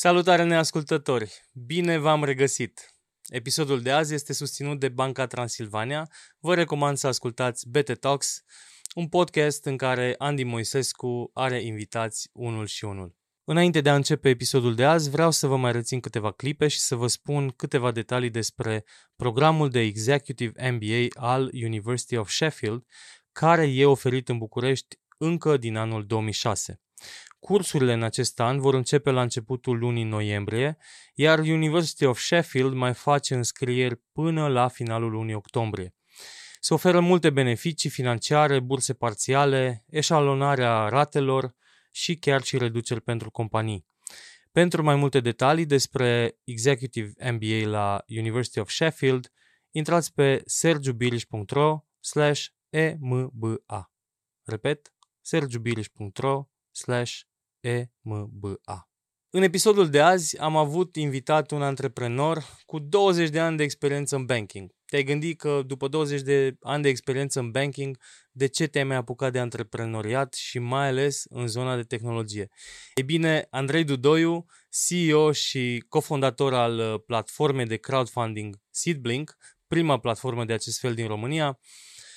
Salutare neascultători! Bine v-am regăsit! Episodul de azi este susținut de Banca Transilvania. Vă recomand să ascultați BT Talks, un podcast în care Andy Moisescu are invitați unul și unul. Înainte de a începe episodul de azi, vreau să vă mai rețin câteva clipe și să vă spun câteva detalii despre programul de Executive MBA al University of Sheffield, care e oferit în București încă din anul 2006. Cursurile în acest an vor începe la începutul lunii noiembrie, iar University of Sheffield mai face înscrieri până la finalul lunii octombrie. Se oferă multe beneficii financiare, burse parțiale, eșalonarea ratelor și chiar și reduceri pentru companii. Pentru mai multe detalii despre Executive MBA la University of Sheffield, intrați pe sergiubiriș.ro slash emba. Repet, sergiubiriș.ro slash EMBA. În episodul de azi am avut invitat un antreprenor cu 20 de ani de experiență în banking. Te-ai gândit că după 20 de ani de experiență în banking, de ce te-ai mai apucat de antreprenoriat și mai ales în zona de tehnologie? Ei bine, Andrei Dudoiu, CEO și cofondator al uh, platformei de crowdfunding Seedblink, prima platformă de acest fel din România,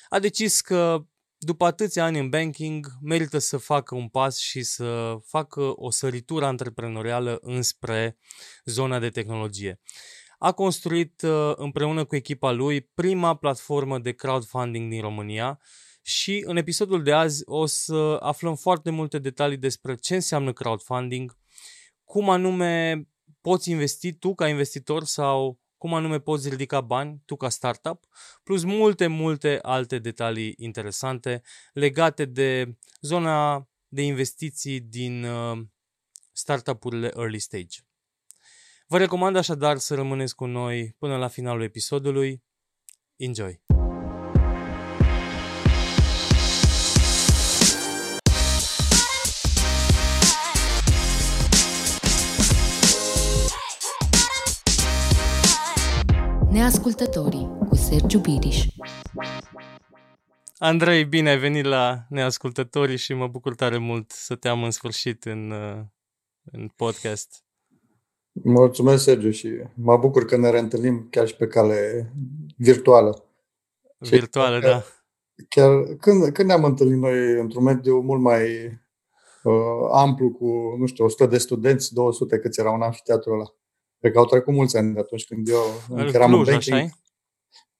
a decis că după atâția ani în banking, merită să facă un pas și să facă o săritură antreprenorială înspre zona de tehnologie. A construit uh, împreună cu echipa lui prima platformă de crowdfunding din România și în episodul de azi o să aflăm foarte multe detalii despre ce înseamnă crowdfunding, cum anume poți investi tu ca investitor sau cum anume poți ridica bani tu ca startup, plus multe, multe alte detalii interesante legate de zona de investiții din uh, startup-urile early stage. Vă recomand așadar să rămâneți cu noi până la finalul episodului. Enjoy! Neascultătorii cu Sergiu Biriș Andrei, bine ai venit la Neascultătorii și mă bucur tare mult să te am în sfârșit în, uh, în podcast. Mulțumesc, Sergiu, și mă bucur că ne reîntâlnim chiar și pe cale virtuală. Virtuală, chiar, da. Chiar când, când ne-am întâlnit noi într-un mediu mult mai uh, amplu, cu, nu știu, 100 de studenți, 200 câți erau în amfiteatrul ăla. Cred că au trecut mulți ani de atunci când eu încă eram Cluj, în banking.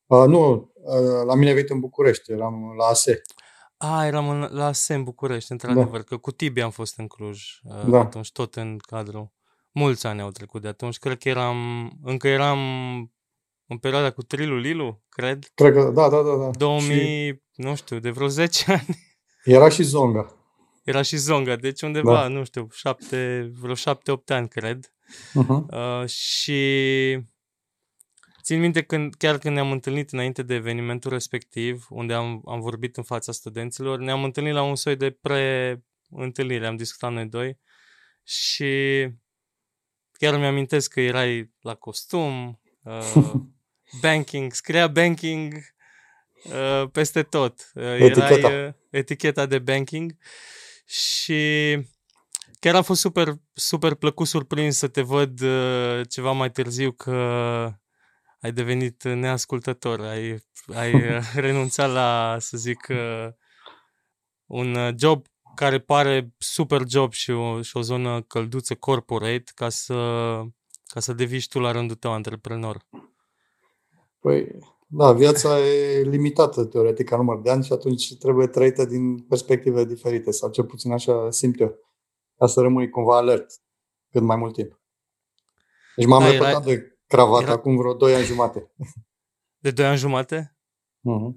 Uh, nu, uh, la mine venit în București, eram la ASE. A, eram în, la ASE în București, într-adevăr, da. că cu Tibi am fost în Cluj uh, da. atunci, tot în cadrul. Mulți ani au trecut de atunci, cred că eram, încă eram în perioada cu Trilu Lilu, cred. Cred că, da, da, da. da. 2000, și... nu știu, de vreo 10 ani. Era și Zonga. Era și Zonga, deci undeva, da. nu știu, șapte, vreo șapte, opt ani, cred. Uh-huh. Uh, și țin minte când, chiar când ne-am întâlnit înainte de evenimentul respectiv, unde am, am vorbit în fața studenților, ne-am întâlnit la un soi de pre-întâlnire, am discutat noi doi și chiar îmi amintesc că erai la costum, uh, banking, scria banking uh, peste tot. Uh, eticheta. Erai, uh, eticheta de banking și chiar am fost super, super plăcut surprins să te văd uh, ceva mai târziu că ai devenit neascultător, ai, ai uh, renunțat la, să zic, uh, un uh, job care pare super job și o, și o zonă călduță corporate ca să, ca să devii tu la rândul tău antreprenor. Păi, da, viața e limitată teoretic ca număr de ani și atunci trebuie trăită din perspective diferite sau cel puțin așa simt eu ca să rămâi cumva alert cât mai mult timp. Deci m-am da, era... de cravată era... acum vreo 2 ani jumate. De 2 ani jumate? Uh-huh.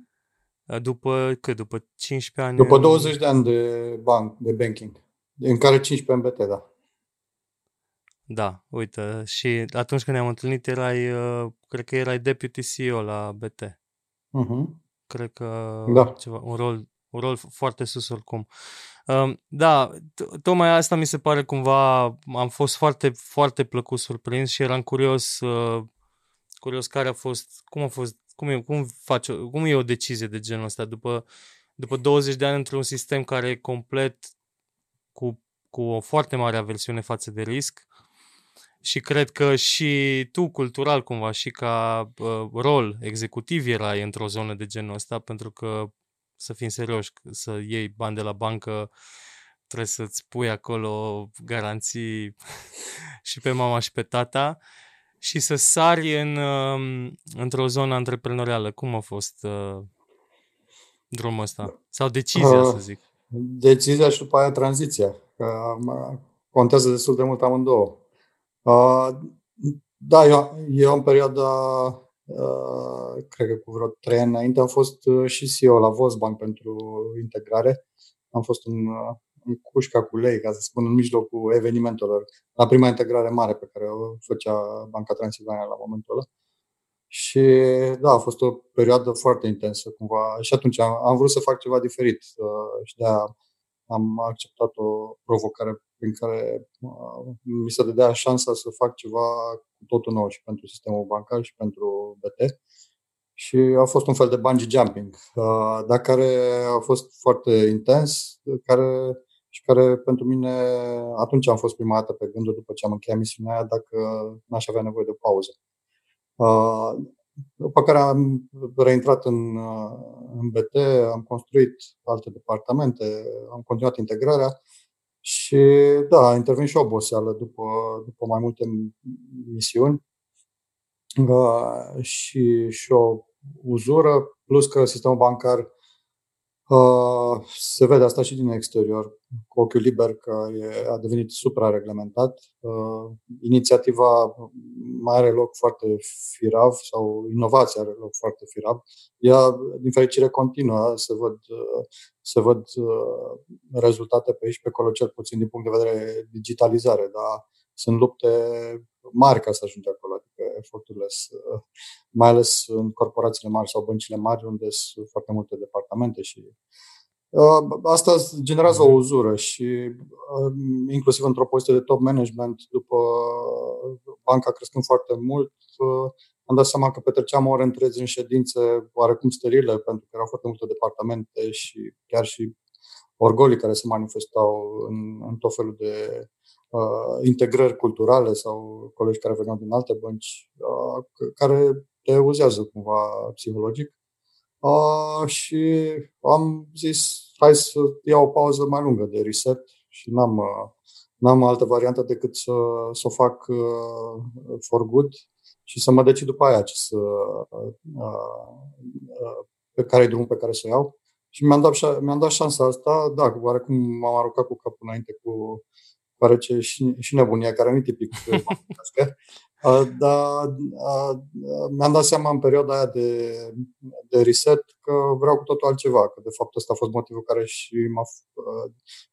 După cât? După 15 ani? După 20 de ani de banc, de banking. În care 15 în BT, da. Da, uite, și atunci când ne-am întâlnit erai, uh, cred că erai deputy CEO la BT. Uh-huh. Cred că da. ceva, un rol, un rol foarte sus oricum. Da, tocmai asta mi se pare cumva, am fost foarte, foarte plăcut surprins și eram curios, uh, curios care a fost, cum a fost, cum e, cum face, cum e o decizie de genul ăsta după, după 20 de ani într-un sistem care e complet cu, cu o foarte mare aversiune față de risc. și cred că și tu, cultural, cumva, și ca uh, rol executiv erai într-o zonă de genul ăsta, pentru că, să fim serioși, să iei bani de la bancă, trebuie să-ți pui acolo garanții și pe mama și pe tata și să sari în, uh, într-o zonă antreprenorială. Cum a fost uh, drumul ăsta? Sau decizia, uh, să zic? Decizia și după aia tranziția. Că contează destul de mult amândouă. Uh, da, eu, eu în perioada, uh, cred că cu vreo trei ani înainte, am fost uh, și CEO la Vosbank pentru integrare. Am fost în, în cușca cu lei, ca să spun, în mijlocul evenimentelor, la prima integrare mare pe care o făcea Banca Transilvania la momentul ăla. Și da, a fost o perioadă foarte intensă cumva și atunci am, am vrut să fac ceva diferit și de am acceptat o provocare prin care uh, mi se dădea șansa să fac ceva cu totul nou și pentru sistemul bancar și pentru BT. Și a fost un fel de bungee jumping, uh, dar care a fost foarte intens, care și care pentru mine atunci am fost prima dată pe gânduri după ce am încheiat misiunea aia dacă n-aș avea nevoie de o pauză. Uh, după care am reintrat în, în BT, am construit alte departamente, am continuat integrarea și da, a intervenit și oboseală după, după mai multe misiuni. Uh, și, și o uzură, plus că sistemul bancar uh, se vede asta și din exterior, cu ochiul liber că e, a devenit suprareglementat. Uh, inițiativa mai are loc foarte firav sau inovația are loc foarte firav. Ea, din fericire, continuă. Se văd, uh, se văd uh, rezultate pe aici, pe acolo, cel puțin din punct de vedere digitalizare, dar sunt lupte mari ca să ajungi acolo, adică eforturile, mai ales în corporațiile mari sau băncile mari, unde sunt foarte multe departamente și Uh, asta generează o uzură și um, inclusiv într-o poziție de top management, după banca crescând foarte mult, uh, am dat seama că petreceam ore întregi în ședințe oarecum sterile, pentru că erau foarte multe departamente și chiar și orgolii care se manifestau în, în tot felul de uh, integrări culturale sau colegi care veneau din alte bănci, uh, care te uzează cumva psihologic. Uh, și am zis, hai să iau o pauză mai lungă de reset și n-am, uh, n-am altă variantă decât să, să o fac uh, for good și să mă decid după aia ce să, uh, pe care e drumul pe care să o iau. Și mi-am dat, mi-am dat șansa asta, da, oarecum m-am aruncat cu capul înainte cu ce și, și nebunia, care nu e tipic dar mi-am dat seama în perioada aia de, de reset că vreau cu totul altceva, că de fapt ăsta a fost motivul care și m-a,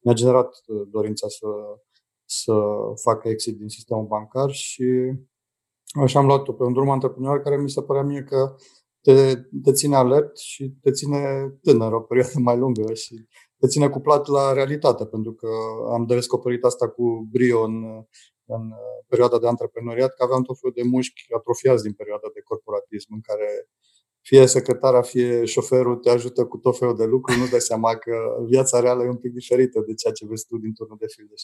mi-a generat dorința să, să fac exit din sistemul bancar și așa am luat-o pe un drum antreprenor care mi se părea mie că te, te ține alert și te ține tânăr o perioadă mai lungă și te ține cuplat la realitate, pentru că am descoperit asta cu brio în, în uh, perioada de antreprenoriat, că aveam tot felul de mușchi atrofiați din perioada de corporatism, în care fie secretara, fie șoferul te ajută cu tot felul de lucruri, nu dai seama că viața reală e un pic diferită de ceea ce vezi tu din turnul de filde.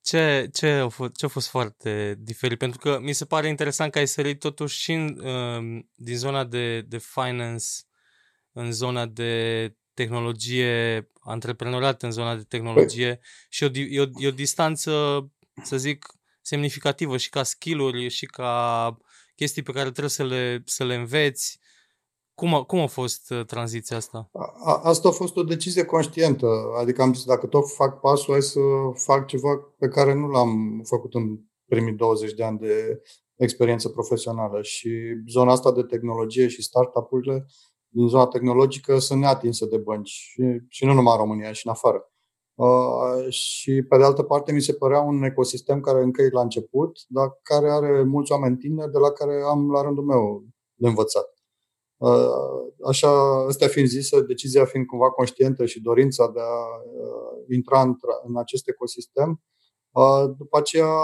Ce, ce, a fost, ce a fost foarte diferit? Pentru că mi se pare interesant că ai sărit totuși și în, uh, din zona de, de finance în zona de tehnologie, antreprenoriat în zona de tehnologie păi. și o, e, o, e o distanță să zic, semnificativă și ca skill-uri și ca chestii pe care trebuie să le, să le înveți. Cum a, cum a fost uh, tranziția asta? A, asta a fost o decizie conștientă. Adică am zis, dacă tot fac pasul, hai să fac ceva pe care nu l-am făcut în primii 20 de ani de experiență profesională. Și zona asta de tehnologie și startup-urile din zona tehnologică sunt neatinse de bănci. Și, și nu numai în România, și în afară. Uh, și, pe de altă parte, mi se părea un ecosistem care încă e la început, dar care are mulți oameni tineri de la care am, la rândul meu, de învățat. Uh, așa, astea fiind zise, decizia fiind cumva conștientă și dorința de a uh, intra în, în acest ecosistem, după aceea,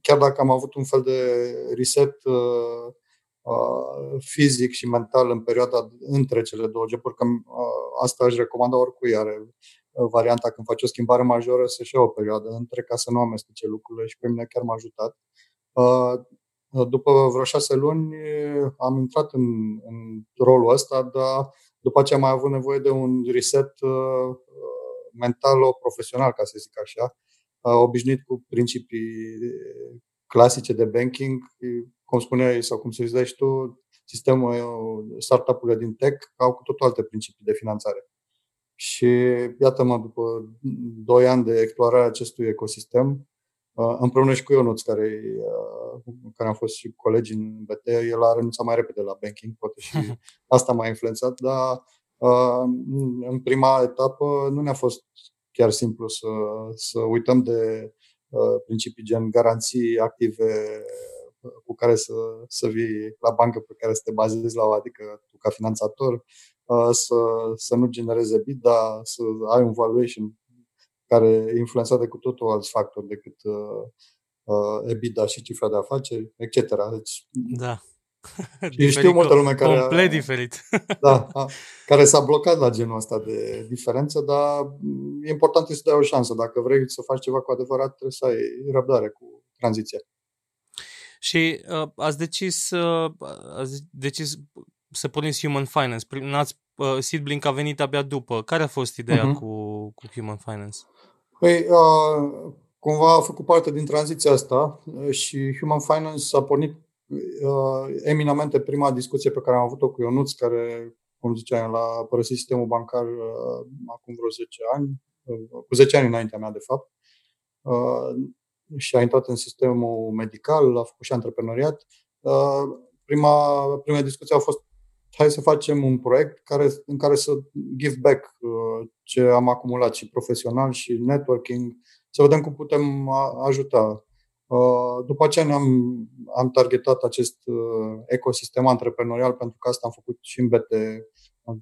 chiar dacă am avut un fel de reset fizic și mental în perioada între cele două joburi, că asta aș recomanda oricui are varianta când faci o schimbare majoră să-și ia o perioadă între ca să nu amestece lucrurile și pe mine chiar m-a ajutat. După vreo șase luni am intrat în, în rolul ăsta, dar după aceea am mai avut nevoie de un reset mental-profesional, ca să zic așa, obișnuit cu principii clasice de banking, cum spuneai sau cum să zici tu, sistemul startup-urile din tech au cu totul alte principii de finanțare. Și iată-mă, după 2 ani de explorare a acestui ecosistem, împreună și cu Ionuț, care, care am fost și colegi în BT, el a renunțat mai repede la banking, poate și asta m-a influențat, dar în prima etapă nu ne-a fost chiar simplu să, să uităm de principii gen garanții active cu care să, să vii la bancă pe care să te bazezi la o, adică tu ca finanțator, să, să nu genereze bid, dar să ai un valuation care e influențat cu totul alți factori decât uh, EBITDA și cifra de afaceri, etc. Deci, da. Și știu multă lume care... Complet diferit. da, a, care s-a blocat la genul ăsta de diferență, dar e important să dai o șansă. Dacă vrei să faci ceva cu adevărat, trebuie să ai răbdare cu tranziția. Și uh, ați decis, uh, ați decis să puneți Human Finance. N-ați, uh, Seedblink a venit abia după. Care a fost ideea uh-huh. cu, cu Human Finance? Păi, uh, cumva a făcut parte din tranziția asta uh, și Human Finance a pornit uh, eminamente prima discuție pe care am avut-o cu Ionuț, care, cum ziceam, l-a părăsit sistemul bancar uh, acum vreo 10 ani, uh, cu 10 ani înaintea mea, de fapt. Uh, și a intrat în sistemul medical, a făcut și antreprenoriat. Uh, prima, prima discuție a fost hai să facem un proiect care, în care să give back uh, ce am acumulat și profesional și networking, să vedem cum putem ajuta. Uh, după aceea ne-am am targetat acest ecosistem antreprenorial pentru că asta am făcut și în BT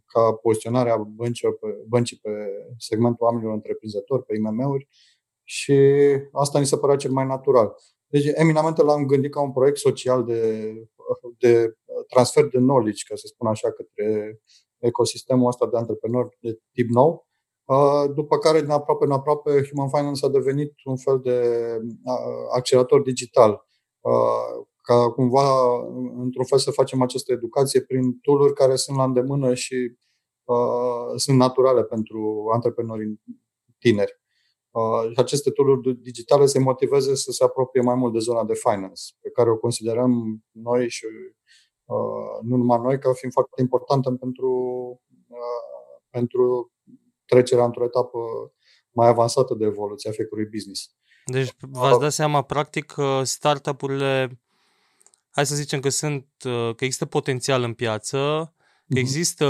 ca poziționarea băncii pe, băncii pe segmentul oamenilor întreprinzători, pe IMM-uri și asta ni se părea cel mai natural. Deci, eminamente l-am gândit ca un proiect social de, de transfer de knowledge, ca să spun așa, către ecosistemul ăsta de antreprenori de tip nou. După care, din aproape în aproape, Human Finance a devenit un fel de accelerator digital, ca cumva, într-un fel, să facem această educație prin tooluri care sunt la îndemână și sunt naturale pentru antreprenorii tineri. Uh, și aceste tooluri digitale se motiveze să se apropie mai mult de zona de finance, pe care o considerăm noi și uh, nu numai noi, ca fiind foarte importantă pentru, uh, pentru trecerea într-o etapă mai avansată de evoluție a fiecărui business. Deci v-ați dat seama, practic, startup-urile, hai să zicem că sunt, că există potențial în piață, că mhm. există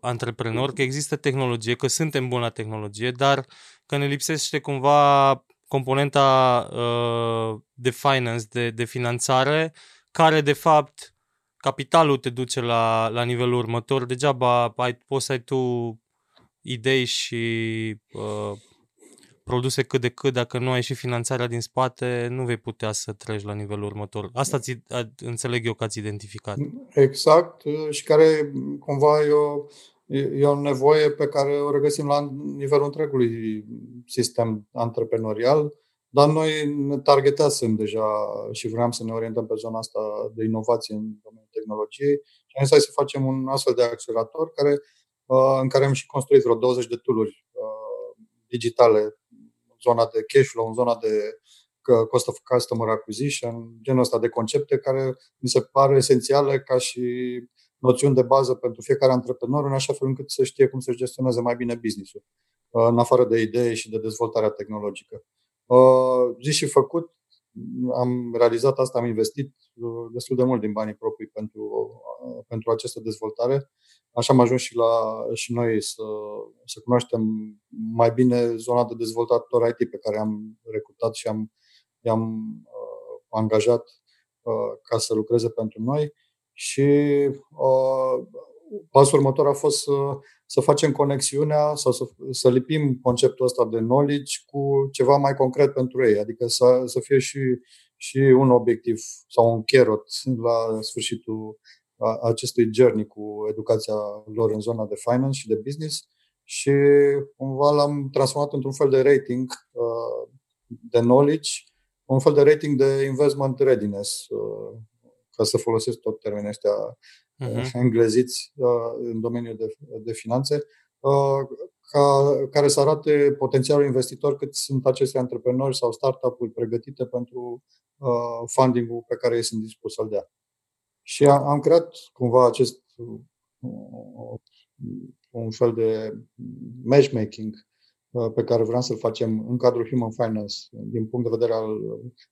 antreprenori, că există tehnologie, că suntem buni la tehnologie, dar că ne lipsește cumva componenta uh, de finance, de, de finanțare, care de fapt capitalul te duce la, la nivelul următor. Degeaba ai, poți să ai tu idei și uh, produse cât de cât, dacă nu ai și finanțarea din spate, nu vei putea să treci la nivelul următor. Asta ți, înțeleg eu că ați identificat. Exact și care cumva e o, e o nevoie pe care o regăsim la nivelul întregului sistem antreprenorial, dar noi ne targetasem deja și vreau să ne orientăm pe zona asta de inovație în domeniul tehnologiei și am zis să facem un astfel de accelerator care, în care am și construit vreo 20 de tooluri digitale zona de cash flow, în zona de cost of customer acquisition, genul ăsta de concepte care mi se pare esențiale ca și noțiuni de bază pentru fiecare antreprenor, în așa fel încât să știe cum să-și gestioneze mai bine business-ul, uh, în afară de idei și de dezvoltarea tehnologică. Uh, zis și făcut, am realizat asta, am investit uh, destul de mult din banii proprii pentru, pentru această dezvoltare. Așa am ajuns și, la, și noi să, să cunoaștem mai bine zona de dezvoltator IT pe care am recrutat și am, i-am uh, angajat uh, ca să lucreze pentru noi. Și uh, pasul următor a fost să, să facem conexiunea sau să, să lipim conceptul ăsta de knowledge cu ceva mai concret pentru ei, adică să, să fie și, și un obiectiv sau un carrot la sfârșitul acestui journey cu educația lor în zona de finance și de business. Și cumva l-am transformat într-un fel de rating de knowledge, un fel de rating de investment readiness, ca să folosesc tot termenii ăștia uh-huh. engleziți în domeniul de, de finanțe, ca, care să arate potențialul investitor cât sunt aceste antreprenori sau startup-uri pregătite pentru uh, funding-ul pe care ei sunt dispuși să-l dea. Și am, am creat cumva acest uh, un fel de matchmaking uh, pe care vreau să-l facem în cadrul Human Finance, din punct de vedere al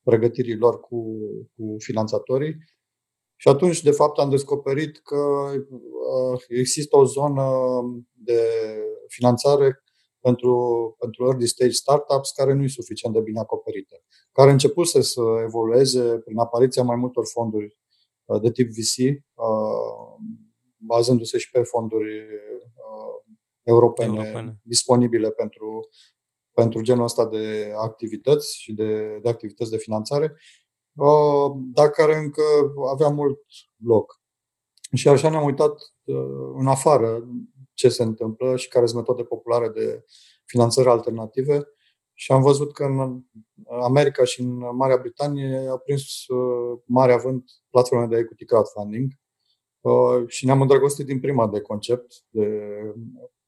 pregătirii lor cu, cu finanțatorii. Și atunci, de fapt, am descoperit că uh, există o zonă de finanțare pentru, pentru early stage startups care nu e suficient de bine acoperită, care a început să se evolueze prin apariția mai multor fonduri uh, de tip VC, uh, bazându-se și pe fonduri uh, europene, europene. disponibile pentru, pentru genul ăsta de activități și de, de activități de finanțare, dar care încă avea mult loc. Și așa ne-am uitat în afară ce se întâmplă și care sunt metode populare de finanțări alternative. Și am văzut că în America și în Marea Britanie a prins uh, mare avânt platforme de equity crowdfunding uh, și ne-am îndrăgostit din prima de concept, de,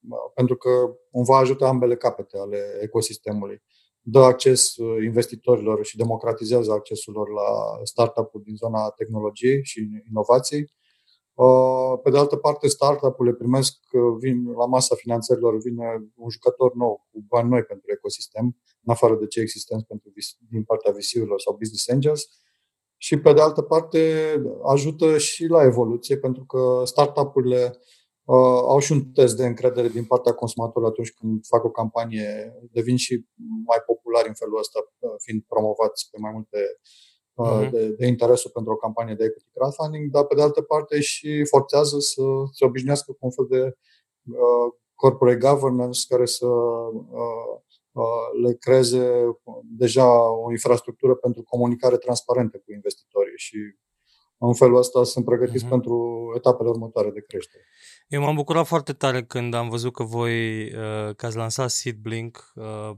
uh, pentru că cumva ajută ambele capete ale ecosistemului. Dă acces investitorilor și democratizează accesul lor la startup-uri din zona tehnologiei și inovației Uh, pe de altă parte, startup-urile primesc, uh, vin la masa finanțărilor, vine un jucător nou, cu bani noi pentru ecosistem, în afară de cei existenți pentru, din partea VC-urilor sau business angels. Și pe de altă parte, ajută și la evoluție, pentru că startup-urile uh, au și un test de încredere din partea consumatorului atunci când fac o campanie, devin și mai populari în felul ăsta, uh, fiind promovați pe mai multe uh-huh. de, de interesul pentru o campanie de equity crowdfunding, dar pe de altă parte și forțează să se obișnuiască cu un fel de uh, corporate governance care să uh, uh, le creeze deja o infrastructură pentru comunicare transparentă cu investitorii și în felul ăsta sunt pregătiți uh-huh. pentru etapele următoare de creștere. Eu m-am bucurat foarte tare când am văzut că voi, uh, că ați lansat SeedBlink, uh,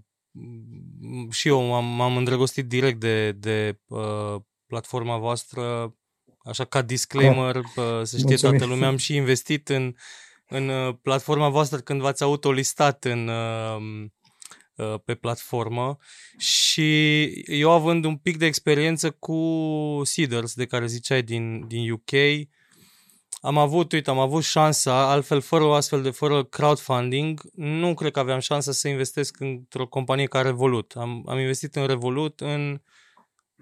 și eu m-am, m-am îndrăgostit direct de, de uh, platforma voastră, așa ca disclaimer, uh, să știe Mulțumim. toată lumea, am și investit în, în uh, platforma voastră când v-ați autolistat în, uh, uh, pe platformă și eu având un pic de experiență cu Seeders, de care ziceai din, din UK, am avut, uite, am avut șansa, altfel fără o astfel de, fără crowdfunding, nu cred că aveam șansa să investesc într-o companie ca Revolut. Am, am investit în Revolut în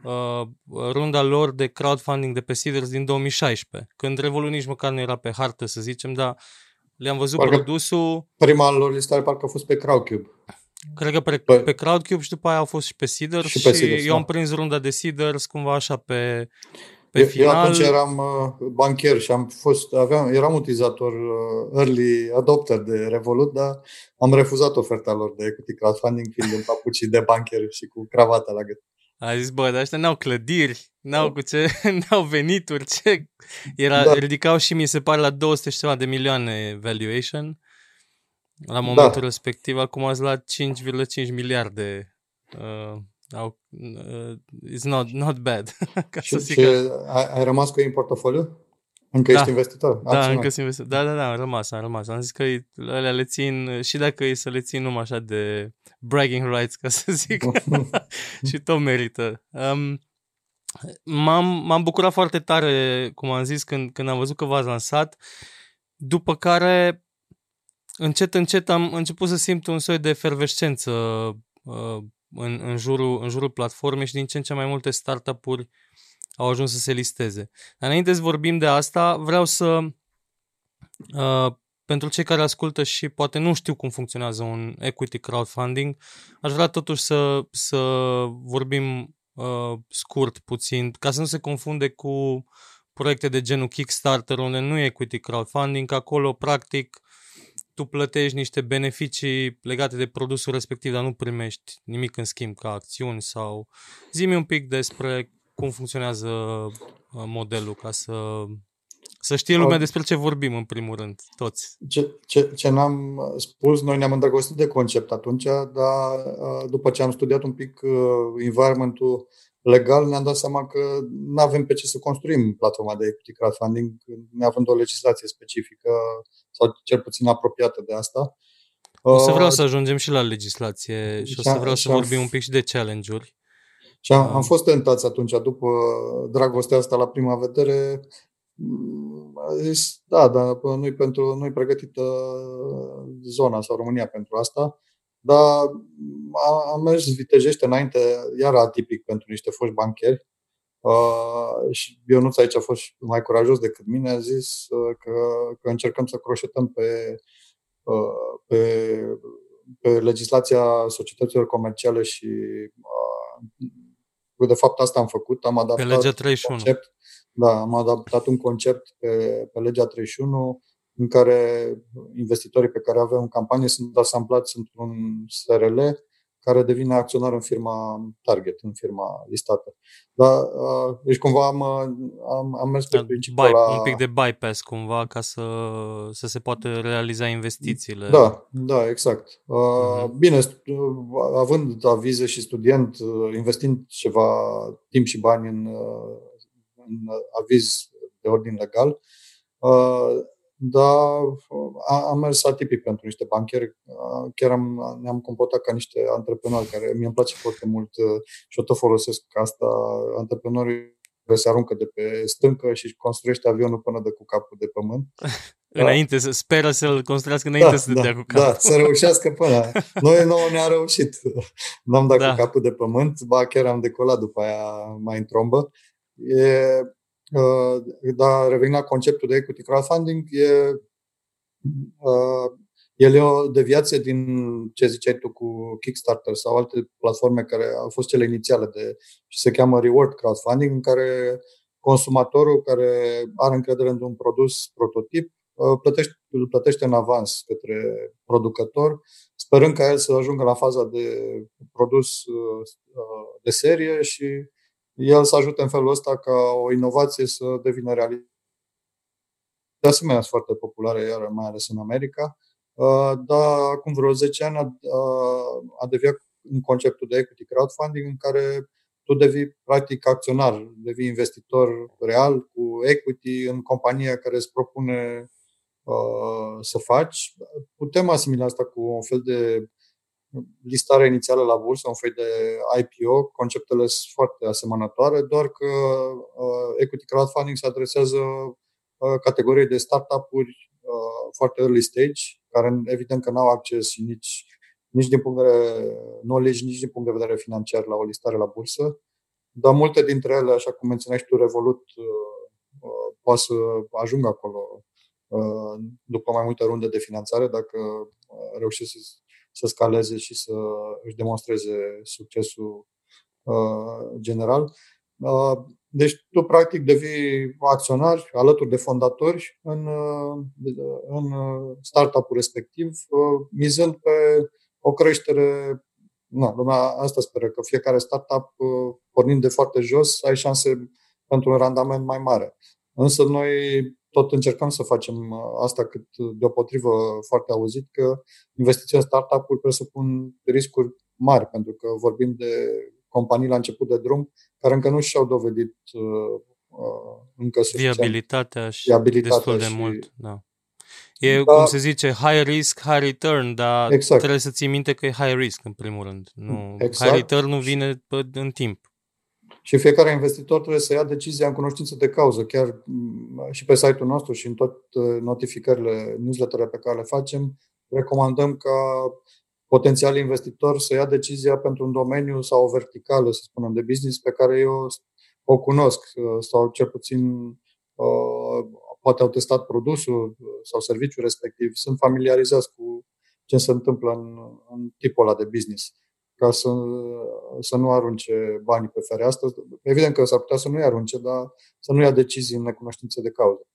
uh, runda lor de crowdfunding de pe Seeders din 2016, când Revolut nici măcar nu era pe hartă, să zicem, dar le-am văzut parcă produsul. Prima lor listare parcă a fost pe Crowdcube. Cred că pe, pe, pe Crowdcube și după aia au fost și pe Seeders și, pe Seeders, și eu da. am prins runda de Seeders cumva așa pe, pe eu, final... eu atunci eram uh, bancher și am fost, aveam, eram utilizator uh, early adopter de Revolut, dar am refuzat oferta lor de equity crowdfunding fiind în papucii de bancher și cu cravata la gât. A zis, bă, dar ăștia n-au clădiri, n-au cu ce, n-au venituri, ce... Era, da. ridicau și mi se pare la 200 și ceva de milioane valuation la momentul da. respectiv, acum ați la 5,5 miliarde uh, au, uh, it's not, not bad. Ca și, să zic și ai, ai rămas cu ei în portofoliu? Încă da. ești investitor? Da, Absolut. încă sunt investitor. Da, da, da, am rămas, am rămas. Am zis că alea le țin, și dacă e să le țin numai așa de bragging rights, ca să zic, și tot merită. Um, m-am, m-am bucurat foarte tare, cum am zis, când, când am văzut că v-ați lansat, după care încet, încet am început să simt un soi de efervescență uh, în, în, jurul, în jurul platformei și din ce în ce mai multe startup-uri au ajuns să se listeze. Dar înainte să vorbim de asta, vreau să, uh, pentru cei care ascultă și poate nu știu cum funcționează un equity crowdfunding, aș vrea totuși să, să vorbim uh, scurt puțin, ca să nu se confunde cu proiecte de genul Kickstarter, unde nu e equity crowdfunding, acolo practic tu plătești niște beneficii legate de produsul respectiv, dar nu primești nimic în schimb ca acțiuni sau... Zi-mi un pic despre cum funcționează uh, modelul ca să, Să știe lumea despre ce vorbim, în primul rând, toți. Ce, ce, ce n-am spus, noi ne-am îndrăgostit de concept atunci, dar după ce am studiat un pic environmentul legal, ne-am dat seama că nu avem pe ce să construim platforma de equity crowdfunding, neavând o legislație specifică sau cel puțin apropiată de asta. O să vreau să ajungem și la legislație și, și o să vreau să vorbim un pic și de challenge-uri. Și am, am fost tentați atunci, după dragostea asta la prima vedere, a zis, da, dar nu-i, pentru, nu-i pregătită zona sau România pentru asta, dar am mers vitejește înainte, iar atipic pentru niște foști bancheri. Uh, și Ionuț aici a fost mai curajos decât mine, a zis uh, că, că încercăm să croșetăm pe, uh, pe, pe legislația societăților comerciale și uh, de fapt asta am făcut, am adaptat pe legea 31. concept da, am adaptat un concept pe, pe legea 31 în care investitorii pe care avem în campanie sunt asamplați într-un SRL care devine acționar în firma target, în firma listată. Dar, deci cumva am, am, am mers pe da, principiul la... Un pic de bypass cumva ca să, să se poată realiza investițiile. Da, da, exact. Uh-huh. Bine, având avize și student, investind ceva timp și bani în în aviz de ordin legal, uh, dar am mers atipic pentru niște bancheri. Uh, chiar am, ne-am comportat ca niște antreprenori care mi-e place foarte mult uh, și o tot folosesc asta. Antreprenorii care se aruncă de pe stâncă și construiește avionul până de cu capul de pământ. înainte, să speră să-l construiască înainte da, să da, dea cu capul. Da, să reușească până. Noi nouă ne-a reușit. N-am dat da. cu capul de pământ, ba chiar am decolat după aia mai în trombă. E, uh, dar revenind la conceptul de equity crowdfunding, e, uh, el e o deviație din ce ziceai tu cu Kickstarter sau alte platforme care au fost cele inițiale de, și se cheamă reward crowdfunding, în care consumatorul care are încredere într-un produs prototip uh, plătește, îl plătește în avans către producător, sperând ca el să ajungă la faza de produs de serie și el să ajute în felul ăsta ca o inovație să devină realitate. De asemenea, sunt foarte populare, iar mai ales în America, uh, dar acum vreo 10 ani a, a deviat în conceptul de equity crowdfunding în care tu devii practic acționar, devii investitor real cu equity în compania care îți propune uh, să faci. Putem asimila asta cu un fel de listarea inițială la bursă, un fel de IPO, conceptele sunt foarte asemănătoare, doar că uh, equity crowdfunding se adresează uh, categoriei de startup-uri uh, foarte early stage, care evident că nu au acces nici, nici din punct de vedere knowledge, nici din punct de vedere financiar la o listare la bursă, dar multe dintre ele, așa cum menționai tu, Revolut, uh, uh, poate să ajungă acolo uh, după mai multe runde de finanțare, dacă uh, reușesc să să scaleze și să își demonstreze succesul uh, general. Uh, deci tu practic devii acționar alături de fondatori în, uh, în startup-ul respectiv, mizând pe o creștere Na, lumea asta speră, că fiecare startup, pornind de foarte jos, ai șanse pentru un randament mai mare. Însă noi tot încercăm să facem uh, asta cât deopotrivă foarte auzit, că investiții în startup-uri presupun riscuri mari, pentru că vorbim de companii la început de drum care încă nu și-au dovedit uh, uh încă suficient viabilitatea și viabilitatea destul de și... mult. Da. E, da, cum se zice, high risk, high return, dar exact. trebuie să ții minte că e high risk în primul rând. Nu, exact. High return nu vine în timp și fiecare investitor trebuie să ia decizia în cunoștință de cauză. Chiar mm, și pe site-ul nostru și în toate notificările, newsletter pe care le facem, recomandăm ca potențial investitor să ia decizia pentru un domeniu sau o verticală, să spunem, de business pe care eu o cunosc sau cel puțin uh, poate au testat produsul sau serviciul respectiv, sunt familiarizați cu ce se întâmplă în, în tipul ăla de business ca să, să nu arunce banii pe fereastră. Evident că s-ar putea să nu-i arunce, dar să nu ia decizii în necunoștință de cauză.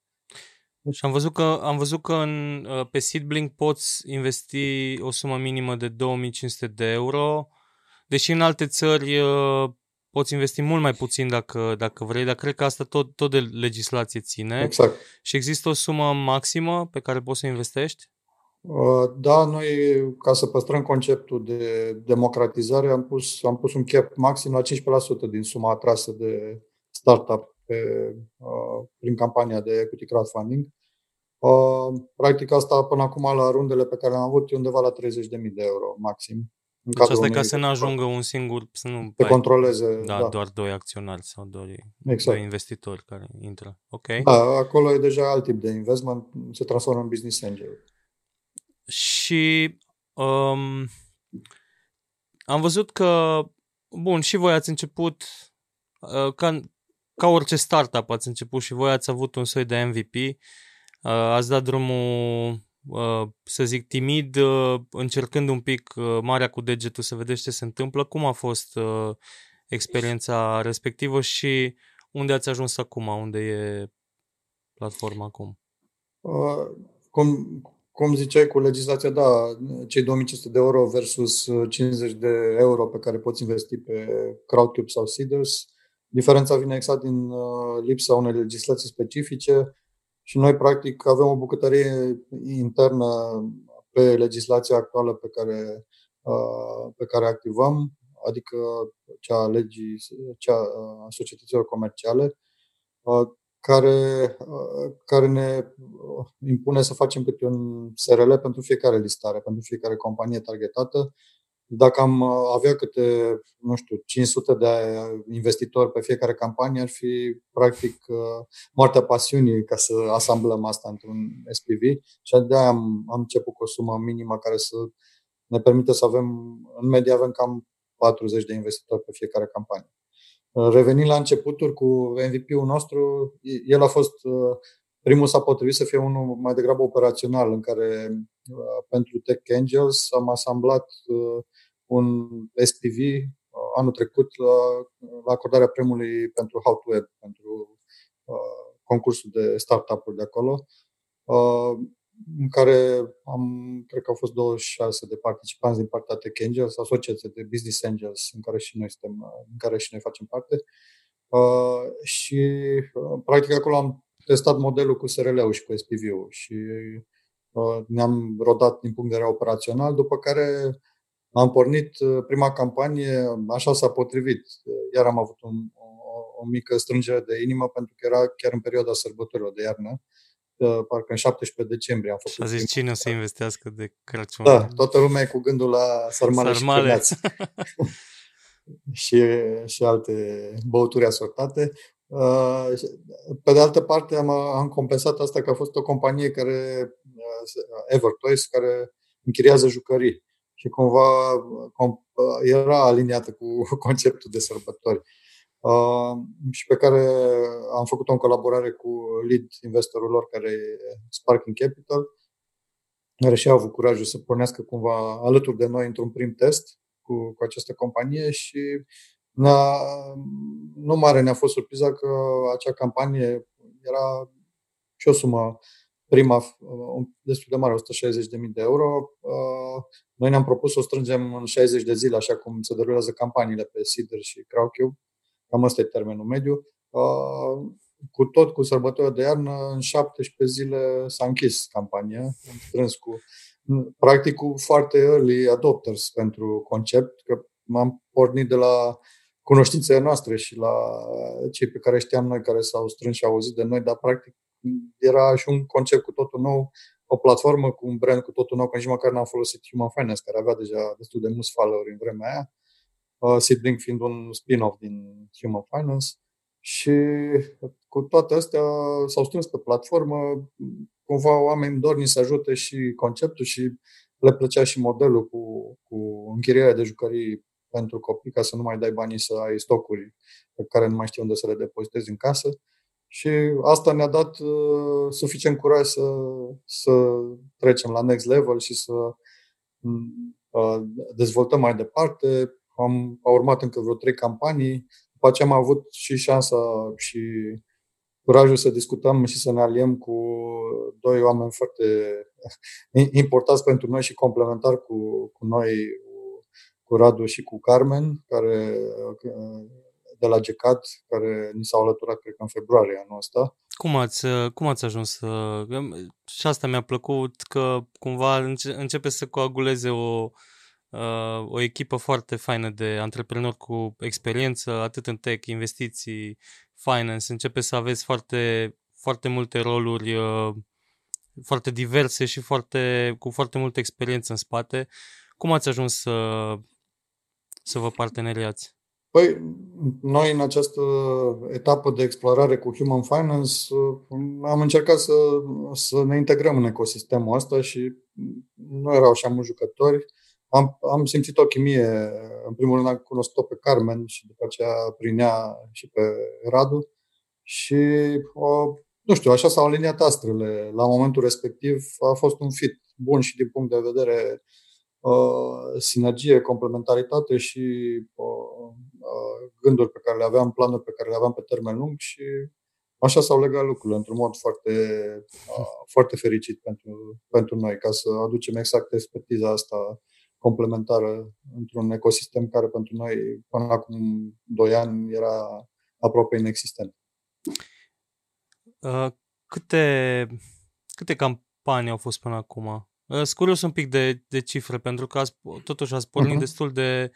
Și am văzut că, am văzut că în, uh, pe Seedblink poți investi o sumă minimă de 2500 de euro, deși în alte țări uh, poți investi mult mai puțin dacă, dacă vrei, dar cred că asta tot, tot de legislație ține. Exact. Și există o sumă maximă pe care poți să investești? Uh, da, noi, ca să păstrăm conceptul de democratizare, am pus, am pus un cap maxim la 15% din suma atrasă de startup pe, uh, prin campania de equity crowdfunding. Uh, practic asta până acum la rundele pe care le-am avut e undeva la 30.000 de euro maxim. În deci asta e ca să nu ajungă un singur, să nu te controleze. Da, da, doar doi acționari sau doi, exact. doi investitori care intră. Ok. Da, acolo e deja alt tip de investment, se transformă în business angel. Și um, am văzut că, bun, și voi ați început, uh, ca, ca orice startup ați început și voi ați avut un soi de MVP, uh, ați dat drumul, uh, să zic, timid, uh, încercând un pic uh, marea cu degetul să vedeți ce se întâmplă. Cum a fost uh, experiența respectivă și unde ați ajuns acum, unde e platforma acum? Uh, cum, cum ziceai cu legislația, da, cei 2500 de euro versus 50 de euro pe care poți investi pe Crowdcube sau Seeders. Diferența vine exact din uh, lipsa unei legislații specifice și noi, practic, avem o bucătărie internă pe legislația actuală pe care, uh, pe care activăm, adică cea a legii, cea a societăților comerciale, uh, care, care ne impune să facem câte un SRL pentru fiecare listare, pentru fiecare companie targetată. Dacă am avea câte, nu știu, 500 de investitori pe fiecare campanie, ar fi practic moartea pasiunii ca să asamblăm asta într-un SPV și de aia am, am început cu o sumă minimă care să ne permite să avem, în medie avem cam 40 de investitori pe fiecare campanie. Revenind la începuturi cu MVP-ul nostru, el a fost uh, primul s-a potrivit să fie unul mai degrabă operațional, în care uh, pentru Tech Angels am asamblat uh, un SPV anul trecut la, la acordarea premiului pentru How to Web, pentru concursul de startup-uri de acolo în care am, cred că au fost 26 de participanți din partea Tech Angels, asociație de Business Angels, în care și noi suntem, în care și noi facem parte. Uh, și uh, practic acolo am testat modelul cu SRL-ul și cu SPV-ul și uh, ne-am rodat din punct de vedere operațional, după care am pornit uh, prima campanie, așa s-a potrivit. Iar am avut un, o, o mică strângere de inimă pentru că era chiar în perioada sărbătorilor de iarnă parcă în 17 decembrie am făcut. Și a zis cine o să investească de Crăciun. Da, toată lumea e cu gândul la sarmale, sarmale. și și, și alte băuturi asortate. Uh, pe de altă parte, am, am compensat asta că a fost o companie care, uh, Evertoys, care închiriază jucării și cumva era aliniată cu conceptul de sărbători. Uh, și pe care am făcut-o în colaborare cu lead investorul lor, care e Sparking Capital, care și-a avut curajul să pornească cumva alături de noi într-un prim test cu, cu această companie și ne-a, nu mare ne-a fost surpriza că acea campanie era și o sumă prima destul de mare, 160.000 de euro. Uh, noi ne-am propus să o strângem în 60 de zile, așa cum se derulează campaniile pe Seeder și Crowdcube. Cam ăsta e termenul mediu. Uh, cu tot cu sărbătoarea de iarnă, în 17 zile s-a închis campania, am strâns cu, practic cu foarte early adopters pentru concept, că m-am pornit de la cunoștințele noastre și la cei pe care știam noi care s-au strâns și au auzit de noi, dar practic era și un concept cu totul nou, o platformă cu un brand cu totul nou, că nici măcar n-am folosit Human Finance, care avea deja destul de mulți follower în vremea aia uh, Seedlink fiind un spin-off din Human Finance. Și cu toate astea s-au strâns pe platformă, cumva oamenii dorni să ajute și conceptul și le plăcea și modelul cu, cu închirierea de jucării pentru copii, ca să nu mai dai banii să ai stocuri pe care nu mai știi unde să le depozitezi în casă. Și asta ne-a dat uh, suficient curaj să, să trecem la next level și să uh, dezvoltăm mai departe. Am, a urmat încă vreo trei campanii. După aceea am avut și șansa și curajul să discutăm și să ne aliem cu doi oameni foarte importanți pentru noi și complementari cu, cu noi, cu Radu și cu Carmen, care de la GECAD, care ni s-au alăturat, cred că în februarie anul ăsta. Cum ați, cum ați ajuns să... Și asta mi-a plăcut, că cumva începe să coaguleze o, o echipă foarte faină de antreprenori cu experiență, atât în tech, investiții, finance. Începe să aveți foarte, foarte multe roluri foarte diverse și foarte, cu foarte multă experiență în spate. Cum ați ajuns să, să vă parteneriați? Păi, noi în această etapă de explorare cu Human Finance am încercat să, să ne integrăm în ecosistemul ăsta și nu erau așa mulți jucători. Am, am simțit o chimie, în primul rând am cunoscut-o pe Carmen și după aceea prin ea și pe Radu și o, nu știu, așa s-au aliniat astrele. La momentul respectiv a fost un fit bun și din punct de vedere uh, sinergie, complementaritate și uh, uh, gânduri pe care le aveam, planuri pe care le aveam pe termen lung și așa s-au legat lucrurile într-un mod foarte, uh, foarte fericit pentru, pentru noi, ca să aducem exact expertiza asta complementară într-un ecosistem care pentru noi până acum 2 ani era aproape inexistent. Uh, câte, câte campanii au fost până acum? Uh, sunt curios un pic de, de cifre, pentru că ați, totuși ați pornit uh-huh. destul de...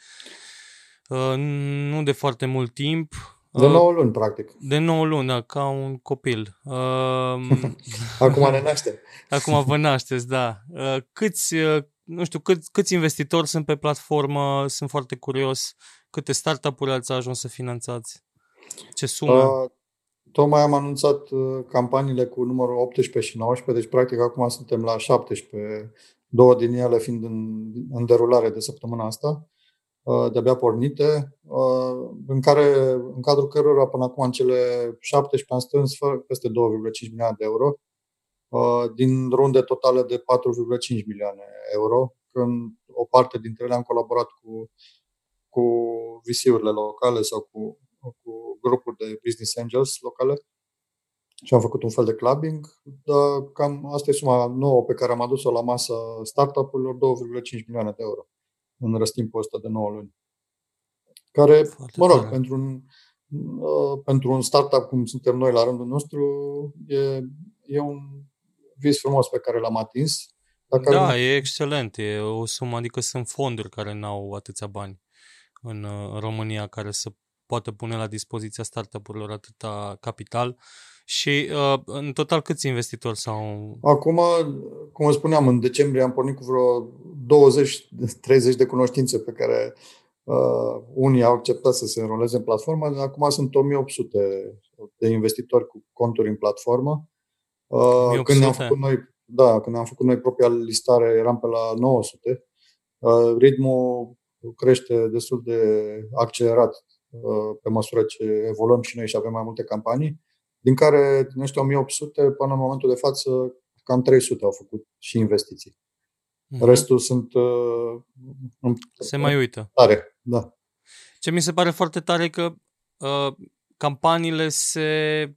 Uh, nu de foarte mult timp. De 9 luni, practic. De 9 luni, da, ca un copil. Uh, acum ne naște. Acum vă nașteți, da. Uh, câți, uh, nu știu, cât, câți investitori sunt pe platformă? Sunt foarte curios. Câte startup-uri ați ajuns să finanțați? Ce sumă? Uh, Tocmai am anunțat uh, campaniile cu numărul 18 și 19, deci practic acum suntem la 17, două din ele fiind în, în derulare de săptămâna asta, uh, de-abia pornite, uh, în, care, în cadrul cărora până acum în cele 17 am strâns peste 2,5 milioane de euro, din runde totale de 4,5 milioane euro, când o parte dintre ele am colaborat cu, cu visiurile locale sau cu cu grupuri de business angels locale și am făcut un fel de clubbing, dar cam asta e suma nouă pe care am adus-o la masă startup-urilor, 2,5 milioane de euro în răstimpul ăsta de 9 luni. Care, Foarte mă rog, pentru un, uh, pentru un startup cum suntem noi la rândul nostru, e, e un vis frumos pe care l-am atins. Dacă da, ar... e excelent. E o sumă, adică sunt fonduri care n-au atâția bani în, în România care să poate pune la dispoziția startup-urilor atâta capital și uh, în total câți investitori s-au... Acum, cum spuneam, în decembrie am pornit cu vreo 20-30 de cunoștințe pe care uh, unii au acceptat să se înroleze în platformă. Acum sunt 1800 de investitori cu conturi în platformă. Uh, când ne-am făcut noi, da, când am făcut noi propria listare, eram pe la 900. Uh, ritmul crește destul de accelerat Uh, pe măsură ce evoluăm și noi și avem mai multe campanii, din care din ăștia 1800 până în momentul de față cam 300 au făcut și investiții. Uh-huh. Restul sunt uh, se mai uită. Tare, da. Ce mi se pare foarte tare că uh, campaniile se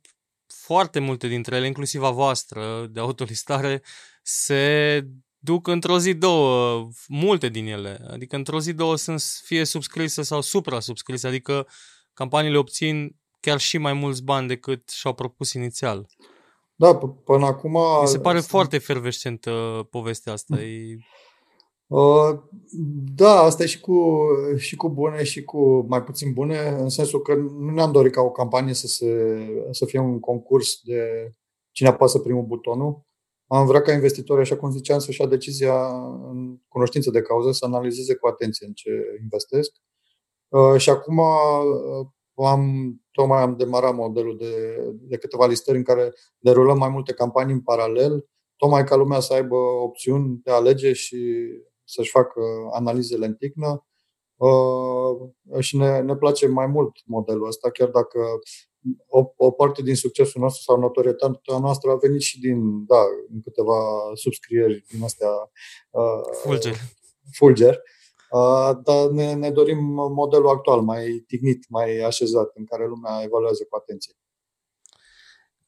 foarte multe dintre ele, inclusiv a voastră de autolistare, se duc într-o zi, două, multe din ele. Adică într-o zi, două sunt fie subscrise sau supra-subscrise, adică campaniile obțin chiar și mai mulți bani decât și-au propus inițial. Da, p- până acum... Mi se pare sunt... foarte efervescentă povestea asta. E... Uh, da, asta e și cu, și cu bune și cu mai puțin bune, în sensul că nu ne-am dorit ca o campanie să, se, să fie un concurs de cine apasă primul butonul, am vrea ca investitorii, așa cum ziceam, să-și ia decizia în cunoștință de cauză, să analizeze cu atenție în ce investesc. Uh, și acum uh, am, tocmai am demarat modelul de, de câteva listări în care derulăm mai multe campanii în paralel, tocmai ca lumea să aibă opțiuni de a alege și să-și facă analizele în ticnă. Uh, și ne, ne place mai mult modelul ăsta, chiar dacă o, o parte din succesul nostru sau notorietatea noastră a venit și din, da, în câteva subscrieri din astea uh, Fulger. Fulger. Uh, dar ne, ne dorim modelul actual, mai tignit, mai așezat, în care lumea evaluează cu atenție.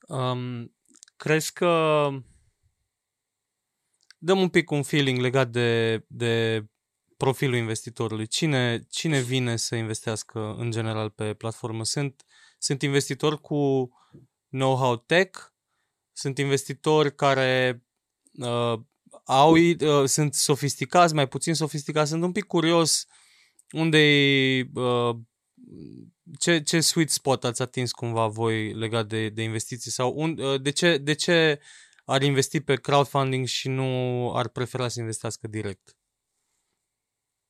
Um, crezi că dăm un pic un feeling legat de, de profilul investitorului? Cine, cine vine să investească în general pe platformă? Sunt, sunt investitori cu know-how tech? Sunt investitori care uh, au, uh, sunt sofisticați, mai puțin sofisticați? Sunt un pic curios unde uh, ce, ce sweet spot ați atins cumva voi legat de, de investiții sau un, uh, de, ce, de ce ar investi pe crowdfunding și nu ar prefera să investească direct?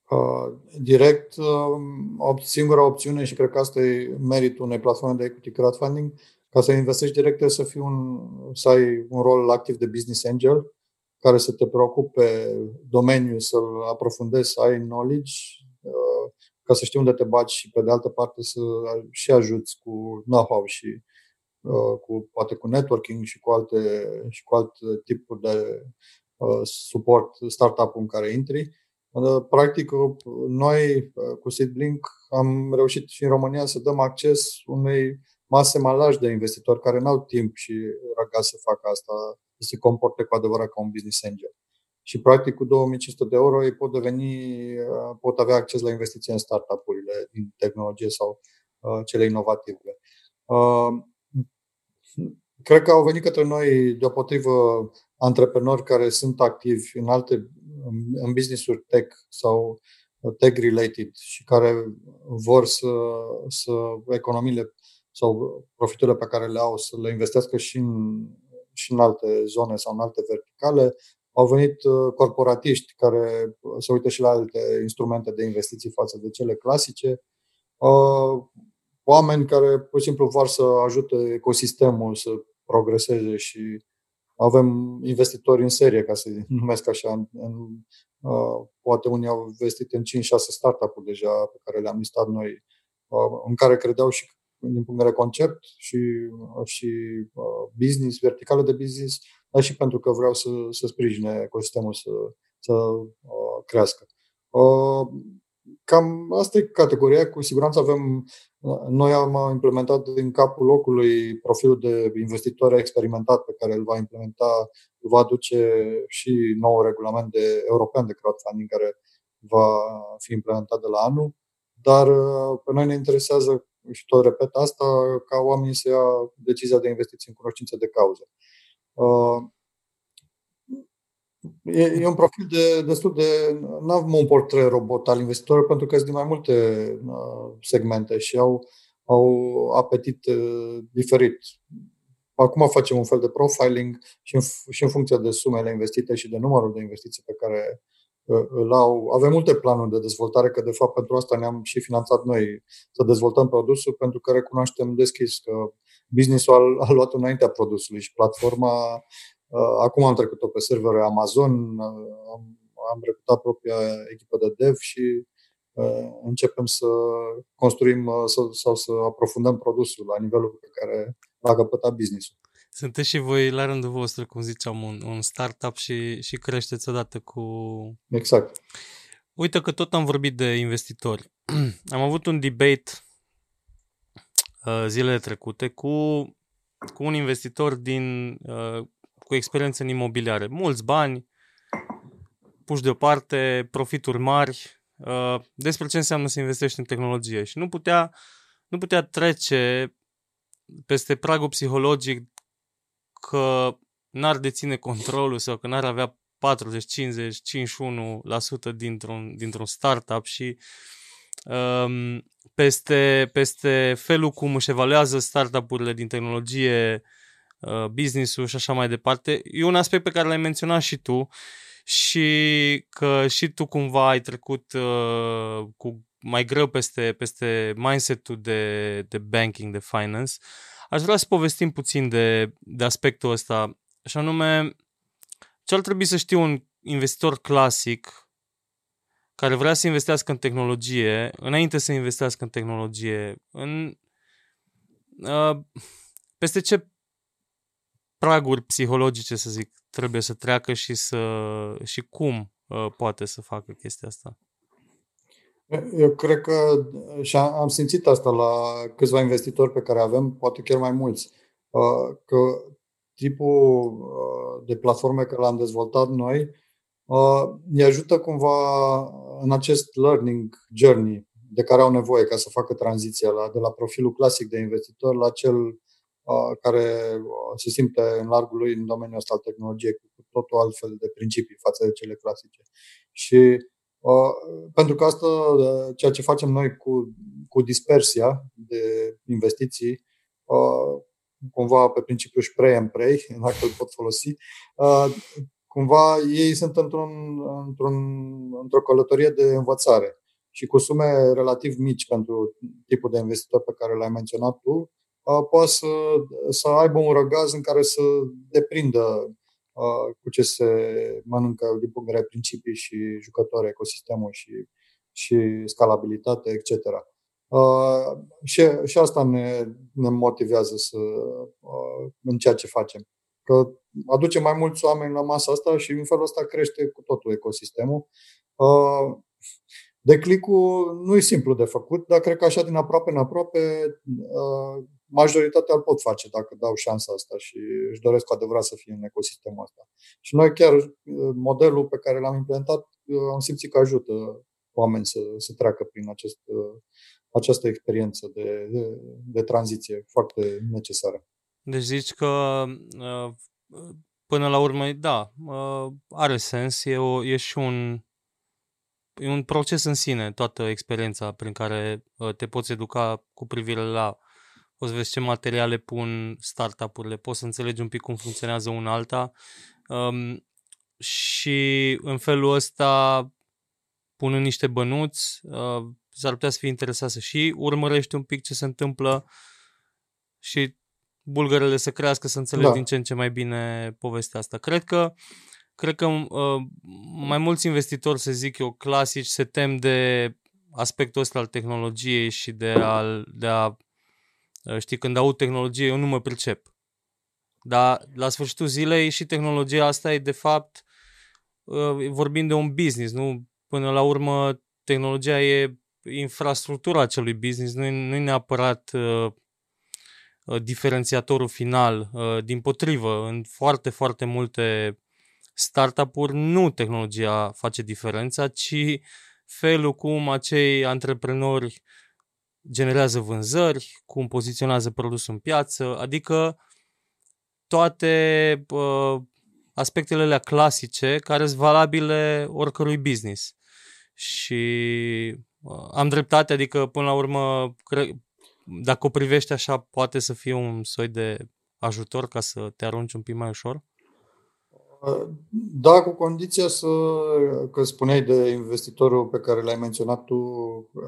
Uh, direct, uh, singura opțiune și cred că asta e meritul unei platforme de equity crowdfunding, ca să investești direct trebuie să, fii un, să ai un rol activ de business angel care să te preocupe domeniul, să-l aprofundezi, să ai knowledge, uh, ca să știi unde te baci și pe de altă parte să și ajuți cu know-how și uh, cu, poate cu networking și cu alte, și cu alte tipuri de uh, suport startup în care intri. Practic, noi cu SeedBlink am reușit și în România să dăm acces unei mase mai de investitori care nu au timp și răga să facă asta, să se comporte cu adevărat ca un business angel. Și practic cu 2500 de euro ei pot deveni, pot avea acces la investiții în startup-urile din tehnologie sau uh, cele inovative. Uh, cred că au venit către noi deopotrivă antreprenori care sunt activi în alte în business-uri tech sau tech-related și care vor să, să economiile sau profiturile pe care le au să le investească și în, și în alte zone sau în alte verticale. Au venit uh, corporatiști care se uită și la alte instrumente de investiții față de cele clasice. Uh, oameni care pur și simplu vor să ajute ecosistemul să progreseze și avem investitori în serie, ca să numesc așa. În, în, uh, poate unii au investit în 5-6 startup-uri deja pe care le-am listat noi, în care credeau și din punct de vedere concept și, și uh, business, verticală de business, dar și pentru că vreau să, să sprijine ecosistemul să, să uh, crească. Uh, cam asta e categoria. Cu siguranță avem, noi am implementat în capul locului profilul de investitor experimentat pe care îl va implementa, îl va aduce și nou regulament de european de crowdfunding care va fi implementat de la anul. Dar pe noi ne interesează și tot repet asta, ca oamenii să ia decizia de investiții în cunoștință de cauză. Uh, e, e un profil de, destul de. Nu am un portret robot al investitorilor pentru că sunt din mai multe uh, segmente și au, au apetit uh, diferit. Acum facem un fel de profiling și în, și în funcție de sumele investite și de numărul de investiții pe care îl au. Avem multe planuri de dezvoltare, că de fapt pentru asta ne-am și finanțat noi să dezvoltăm produsul, pentru că recunoaștem deschis că business-ul a, a luat înaintea produsului și platforma, acum am trecut-o pe serverul Amazon, am, am recrutat propria echipă de dev și începem să construim sau, sau să aprofundăm produsul la nivelul pe care l-a căpătat business-ul. Sunteți și voi la rândul vostru, cum ziceam, un, un startup și, și creșteți odată cu... Exact. Uite că tot am vorbit de investitori. am avut un debate uh, zilele trecute cu, cu un investitor din, uh, cu experiență în imobiliare. Mulți bani, puși deoparte, profituri mari, uh, despre ce înseamnă să investești în tehnologie. Și nu putea, nu putea trece peste pragul psihologic că n-ar deține controlul sau că n-ar avea 40, 50, 51% dintr-un, dintr-un startup și um, peste, peste felul cum își evaluează startup-urile din tehnologie, uh, business-ul și așa mai departe. E un aspect pe care l-ai menționat și tu și că și tu cumva ai trecut uh, cu mai greu peste, peste mindset-ul de, de banking, de finance. Aș vrea să povestim puțin de, de aspectul ăsta, și anume ce ar trebui să știu un investitor clasic care vrea să investească în tehnologie, înainte să investească în tehnologie, în, uh, peste ce praguri psihologice, să zic, trebuie să treacă și, să, și cum uh, poate să facă chestia asta? Eu cred că și am simțit asta la câțiva investitori pe care avem, poate chiar mai mulți, uh, că tipul uh, de platforme care l-am dezvoltat noi uh, ne ajută cumva în acest learning journey de care au nevoie ca să facă tranziția la, de la profilul clasic de investitor la cel uh, care se simte în largul lui în domeniul ăsta al tehnologiei cu totul altfel de principii față de cele clasice. Și uh, pentru că asta, ceea ce facem noi cu, cu dispersia de investiții, uh, cumva pe principiul spray and pray, dacă îl pot folosi, cumva ei sunt într-un, într-un, într-o călătorie de învățare și cu sume relativ mici pentru tipul de investitor pe care l-ai menționat tu, poate să, să aibă un răgaz în care să deprindă cu ce se mănâncă din punct de vedere principii și jucători, ecosistemul și, și scalabilitate, etc. Uh, și, și asta ne, ne motivează să, uh, în ceea ce facem. Că aduce mai mulți oameni la masa asta și în felul ăsta crește cu totul ecosistemul. Uh, declicul nu e simplu de făcut, dar cred că așa din aproape în aproape uh, majoritatea îl pot face dacă dau șansa asta și își doresc cu adevărat să fie în ecosistemul ăsta. Și noi chiar uh, modelul pe care l-am implementat uh, am simțit că ajută oameni să, să treacă prin acest această experiență de, de, de tranziție foarte necesară. Deci zici că uh, până la urmă, da, uh, are sens, e, o, e și un, e un proces în sine, toată experiența prin care uh, te poți educa cu privire la o să vezi ce materiale pun startup-urile, poți să înțelegi un pic cum funcționează una alta um, și în felul ăsta punând niște bănuți, uh, s-ar putea să fii interesat să și urmărești un pic ce se întâmplă și bulgărele să crească, să înțelegi da. din ce în ce mai bine povestea asta. Cred că cred că uh, mai mulți investitori, să zic eu, clasici, se tem de aspectul ăsta al tehnologiei și de a, de a uh, știi, când aud tehnologie, eu nu mă pricep. Dar la sfârșitul zilei și tehnologia asta e de fapt uh, vorbim de un business, nu? Până la urmă tehnologia e infrastructura acelui business, nu e, nu e neapărat uh, uh, diferențiatorul final. Uh, din potrivă, în foarte, foarte multe startup-uri nu tehnologia face diferența, ci felul cum acei antreprenori generează vânzări, cum poziționează produsul în piață, adică toate uh, aspectele alea clasice care sunt valabile oricărui business. Și am dreptate, adică până la urmă, cre- dacă o privești așa, poate să fie un soi de ajutor ca să te arunci un pic mai ușor? Da, cu condiția să, că spuneai de investitorul pe care l-ai menționat tu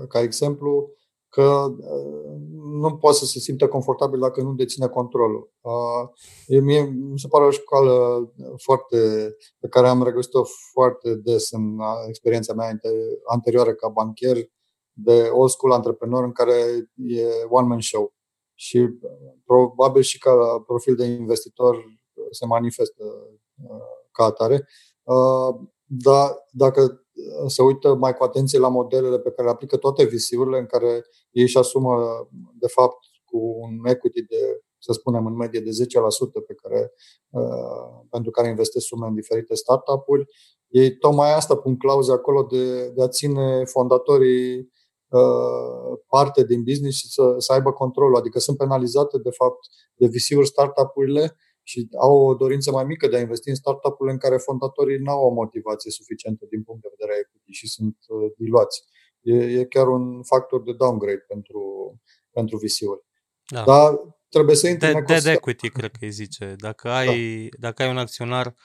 ca exemplu, că uh, nu poate să se simtă confortabil dacă nu deține controlul. Uh, mie mi se pare o școală foarte, pe care am regăsit-o foarte des în uh, experiența mea anterioară ca bancher, de old school antreprenor în care e one-man show. Și probabil și ca profil de investitor se manifestă ca atare. Dar dacă se uită mai cu atenție la modelele pe care le aplică toate visiurile în care ei își asumă, de fapt, cu un equity de, să spunem, în medie de 10% pe care, uh, pentru care investesc sume în diferite startup-uri, ei tocmai asta pun clauze acolo de, de a ține fondatorii uh, parte din business și să, să aibă controlul. Adică sunt penalizate, de fapt, de VC-uri startup-urile și au o dorință mai mică de a investi în startup-urile în care fondatorii nu au o motivație suficientă din punct de vedere equity și sunt uh, diluați. E, e chiar un factor de downgrade pentru, pentru VC-uri. Da. Dar trebuie să intri de, în Dead equity, cred că îi zice. Dacă ai, da. dacă ai un acționar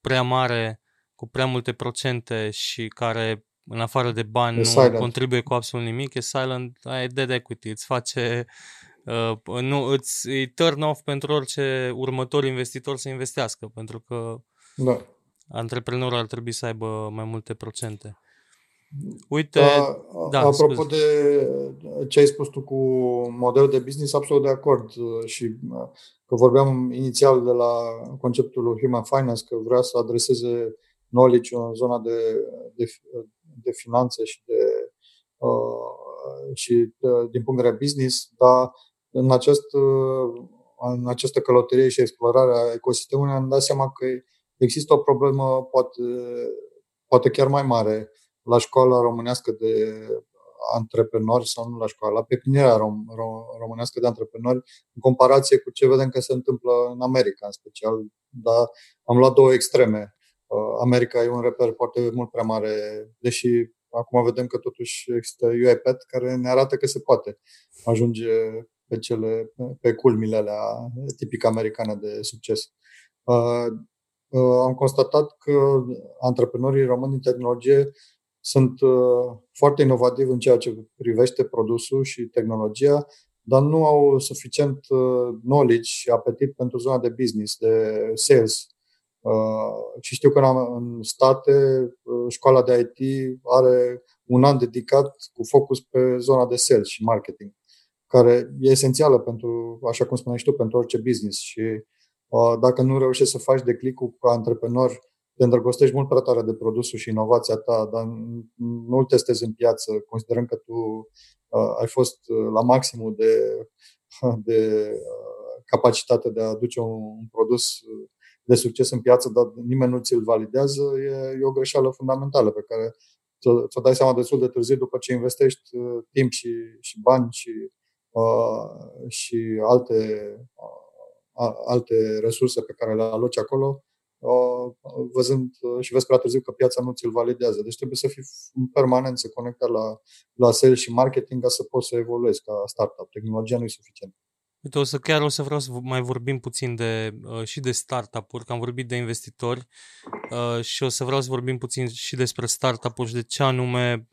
prea mare, cu prea multe procente și care în afară de bani e nu silent. contribuie cu absolut nimic, e silent, ai dead equity, îți face uh, nu, îți îi turn off pentru orice următor investitor să investească, pentru că da. antreprenorul ar trebui să aibă mai multe procente. Uite, da, da, apropo scuze. de ce ai spus tu cu modelul de business, absolut de acord uh, și uh, că vorbeam inițial de la conceptul Human Finance, că vrea să adreseze knowledge în zona de, de, de finanțe și de uh, și uh, din punct de vedere business, dar în, acest, în această călătorie și explorare a ecosistemului am dat seama că există o problemă poate, poate chiar mai mare la școala românească de antreprenori sau nu la școală, la pepinierea rom, rom, românească de antreprenori, în comparație cu ce vedem că se întâmplă în America în special. Dar am luat două extreme. Uh, America e un reper foarte mult prea mare, deși acum vedem că totuși există UiPath care ne arată că se poate ajunge pe cele, pe culmile alea tipic americane de succes. Uh, uh, am constatat că antreprenorii români în tehnologie sunt uh, foarte inovativi în ceea ce privește produsul și tehnologia, dar nu au suficient uh, knowledge și apetit pentru zona de business, de sales. Uh, și știu că în state școala de IT are un an dedicat cu focus pe zona de sales și marketing, care e esențială pentru, așa cum spuneai și tu, pentru orice business. Și dacă nu reușești să faci declicul ca antreprenor te îndrăgostești mult prea tare de produsul și inovația ta, dar nu îl testezi în piață, considerând că tu uh, ai fost uh, la maximul de, de uh, capacitate de a aduce un, un produs de succes în piață, dar nimeni nu ți-l validează, e, e o greșeală fundamentală pe care ți-o dai seama destul de târziu după ce investești uh, timp și, și bani și, uh, și alte, uh, alte resurse pe care le aloci acolo văzând și vezi prea târziu că piața nu ți-l validează. Deci trebuie să fii în permanență conectat la, la sales și marketing ca să poți să evoluezi ca startup. Tehnologia nu e suficient. Uite, o să chiar o să vreau să mai vorbim puțin de, uh, și de startup-uri, că am vorbit de investitori uh, și o să vreau să vorbim puțin și despre startup-uri și de ce anume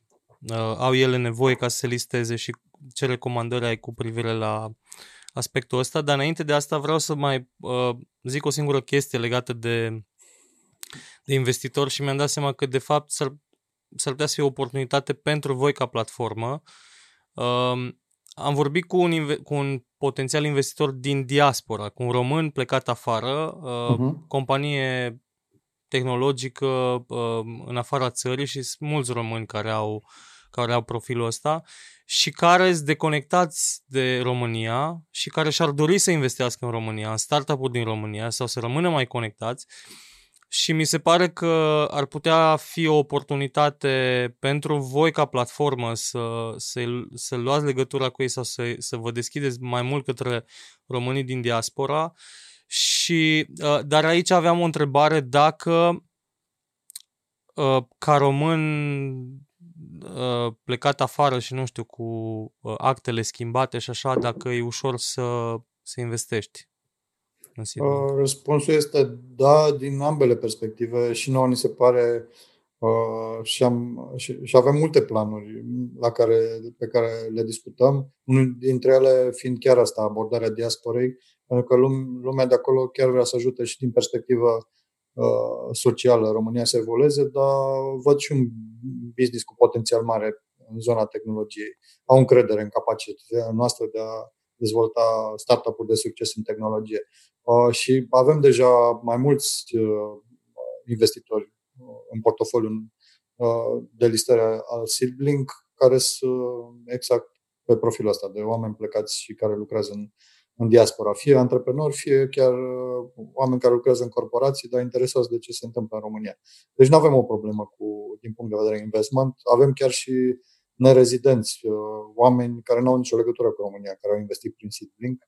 uh, au ele nevoie ca să se listeze și ce recomandări ai cu privire la aspectul ăsta, dar înainte de asta vreau să mai uh, zic o singură chestie legată de, de investitor și mi-am dat seama că de fapt s-ar, s-ar putea să fie o oportunitate pentru voi ca platformă. Uh, am vorbit cu un, cu un potențial investitor din diaspora, cu un român plecat afară, uh, uh-huh. companie tehnologică uh, în afara țării și sunt mulți români care au, care au profilul ăsta și care sunt deconectați de România și care și-ar dori să investească în România, în startup-uri din România sau să rămână mai conectați și mi se pare că ar putea fi o oportunitate pentru voi ca platformă să, să, să luați legătura cu ei sau să, să vă deschideți mai mult către românii din diaspora. Și, uh, dar aici aveam o întrebare dacă uh, ca român Uh, plecat afară și nu știu, cu uh, actele schimbate și așa, dacă e ușor să, să investești în uh, Răspunsul este da, din ambele perspective. Și nouă ni se pare uh, și, am, și, și avem multe planuri la care, pe care le discutăm, unul dintre ele fiind chiar asta, abordarea diasporei, pentru că lumea de acolo chiar vrea să ajute și din perspectivă Uh, socială România să evolueze, dar văd și un business cu potențial mare în zona tehnologiei. Au încredere în capacitatea noastră de a dezvolta startup-uri de succes în tehnologie. Uh, și avem deja mai mulți uh, investitori în portofoliu de listare al Seedlink, care sunt exact pe profilul ăsta, de oameni plecați și care lucrează în în diaspora, fie antreprenori, fie chiar uh, oameni care lucrează în corporații, dar interesați de ce se întâmplă în România. Deci nu avem o problemă cu, din punct de vedere investment, avem chiar și nerezidenți, uh, oameni care nu au nicio legătură cu România, care au investit prin Seedlink,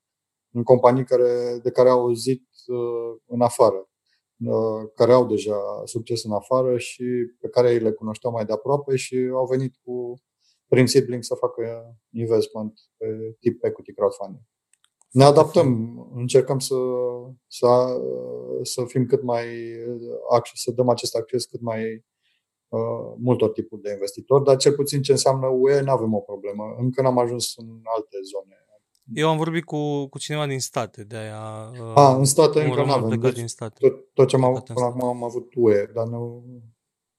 în companii care, de care au auzit uh, în afară, care au deja succes în afară și pe care ei le cunoșteau mai de aproape și au venit cu prin Seedlink să facă investment pe tip equity crowdfunding ne adaptăm, încercăm să, să, să fim cât mai, să dăm acest acces cât mai uh, multor tipuri de investitori, dar cel puțin ce înseamnă UE nu avem o problemă. Încă n-am ajuns în alte zone. Eu am vorbit cu, cu cineva din state, de aia... Uh, A, în state încă nu avem. Deci, din state. Tot, tot ce am avut până acum am avut UE, dar nu,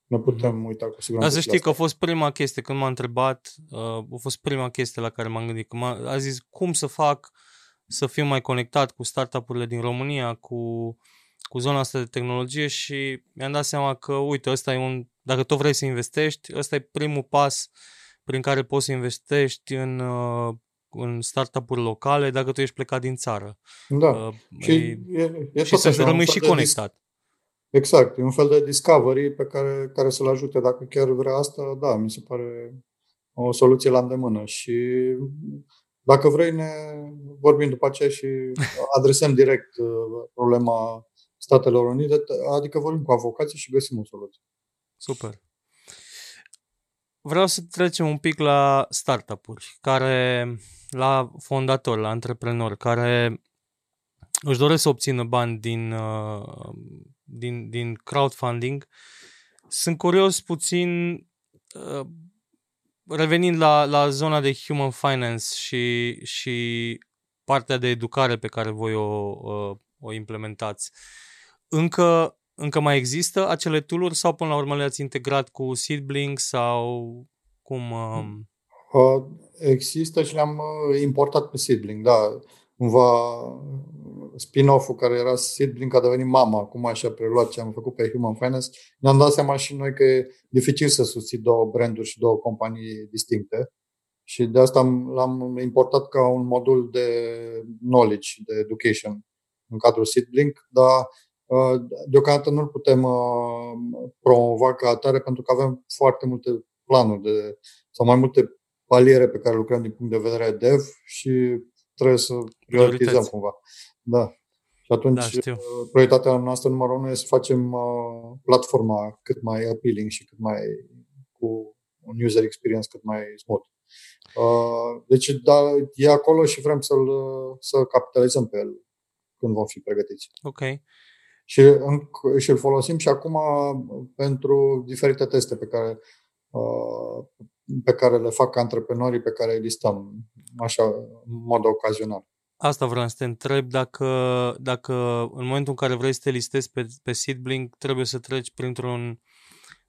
nu putem mm-hmm. uita cu siguranță. Dar să știi că a fost prima chestie, când m-a întrebat, uh, a fost prima chestie la care m-am gândit. Că m-a, a zis, cum să fac uh, să fiu mai conectat cu startup-urile din România, cu, cu zona asta de tehnologie și mi-am dat seama că, uite, ăsta e un, dacă tot vrei să investești, ăsta e primul pas prin care poți să investești în, uh, în startup-uri locale dacă tu ești plecat din țară. Da. Uh, și, e, e, e și să rămâi și conectat. Exact, e un fel de discovery pe care, care să-l ajute dacă chiar vrea asta, da, mi se pare o soluție la îndemână și dacă vrei ne vorbim după aceea și adresăm direct uh, problema Statelor Unite, adică vorbim cu avocații și găsim o soluție. Super. Vreau să trecem un pic la startup-uri, care, la fondatori, la antreprenori, care își doresc să obțină bani din, uh, din, din crowdfunding. Sunt curios puțin, uh, revenind la, la zona de human finance și, și partea de educare pe care voi o, uh, o implementați. Încă, încă mai există acele tool sau până la urmă le-ați integrat cu Seedblink sau cum? Um... Există și le-am importat pe Seedblink, da. Cumva spin-off-ul care era Seedblink a devenit mama, acum și-a preluat ce am făcut pe Human Finance, ne-am dat seama și noi că e dificil să susții două branduri și două companii distincte. Și de asta l-am importat ca un modul de knowledge, de education în cadrul Seedblink, dar uh, deocamdată nu-l putem uh, promova ca atare pentru că avem foarte multe planuri de, sau mai multe paliere pe care lucrăm din punct de vedere dev și trebuie să prioritizăm cumva. Da. Și atunci da, prioritatea noastră numărul unu este să facem uh, platforma cât mai appealing și cât mai cu un user experience cât mai smooth. Uh, deci, da, e acolo și vrem să-l, să capitalizăm pe el când vom fi pregătiți. Ok. Și, și îl folosim și acum pentru diferite teste pe care, uh, pe care le fac antreprenorii pe care îi listăm, așa, în mod ocazional. Asta vreau să te întreb dacă, dacă în momentul în care vrei să te listezi pe, pe Seedblink trebuie să treci printr-un,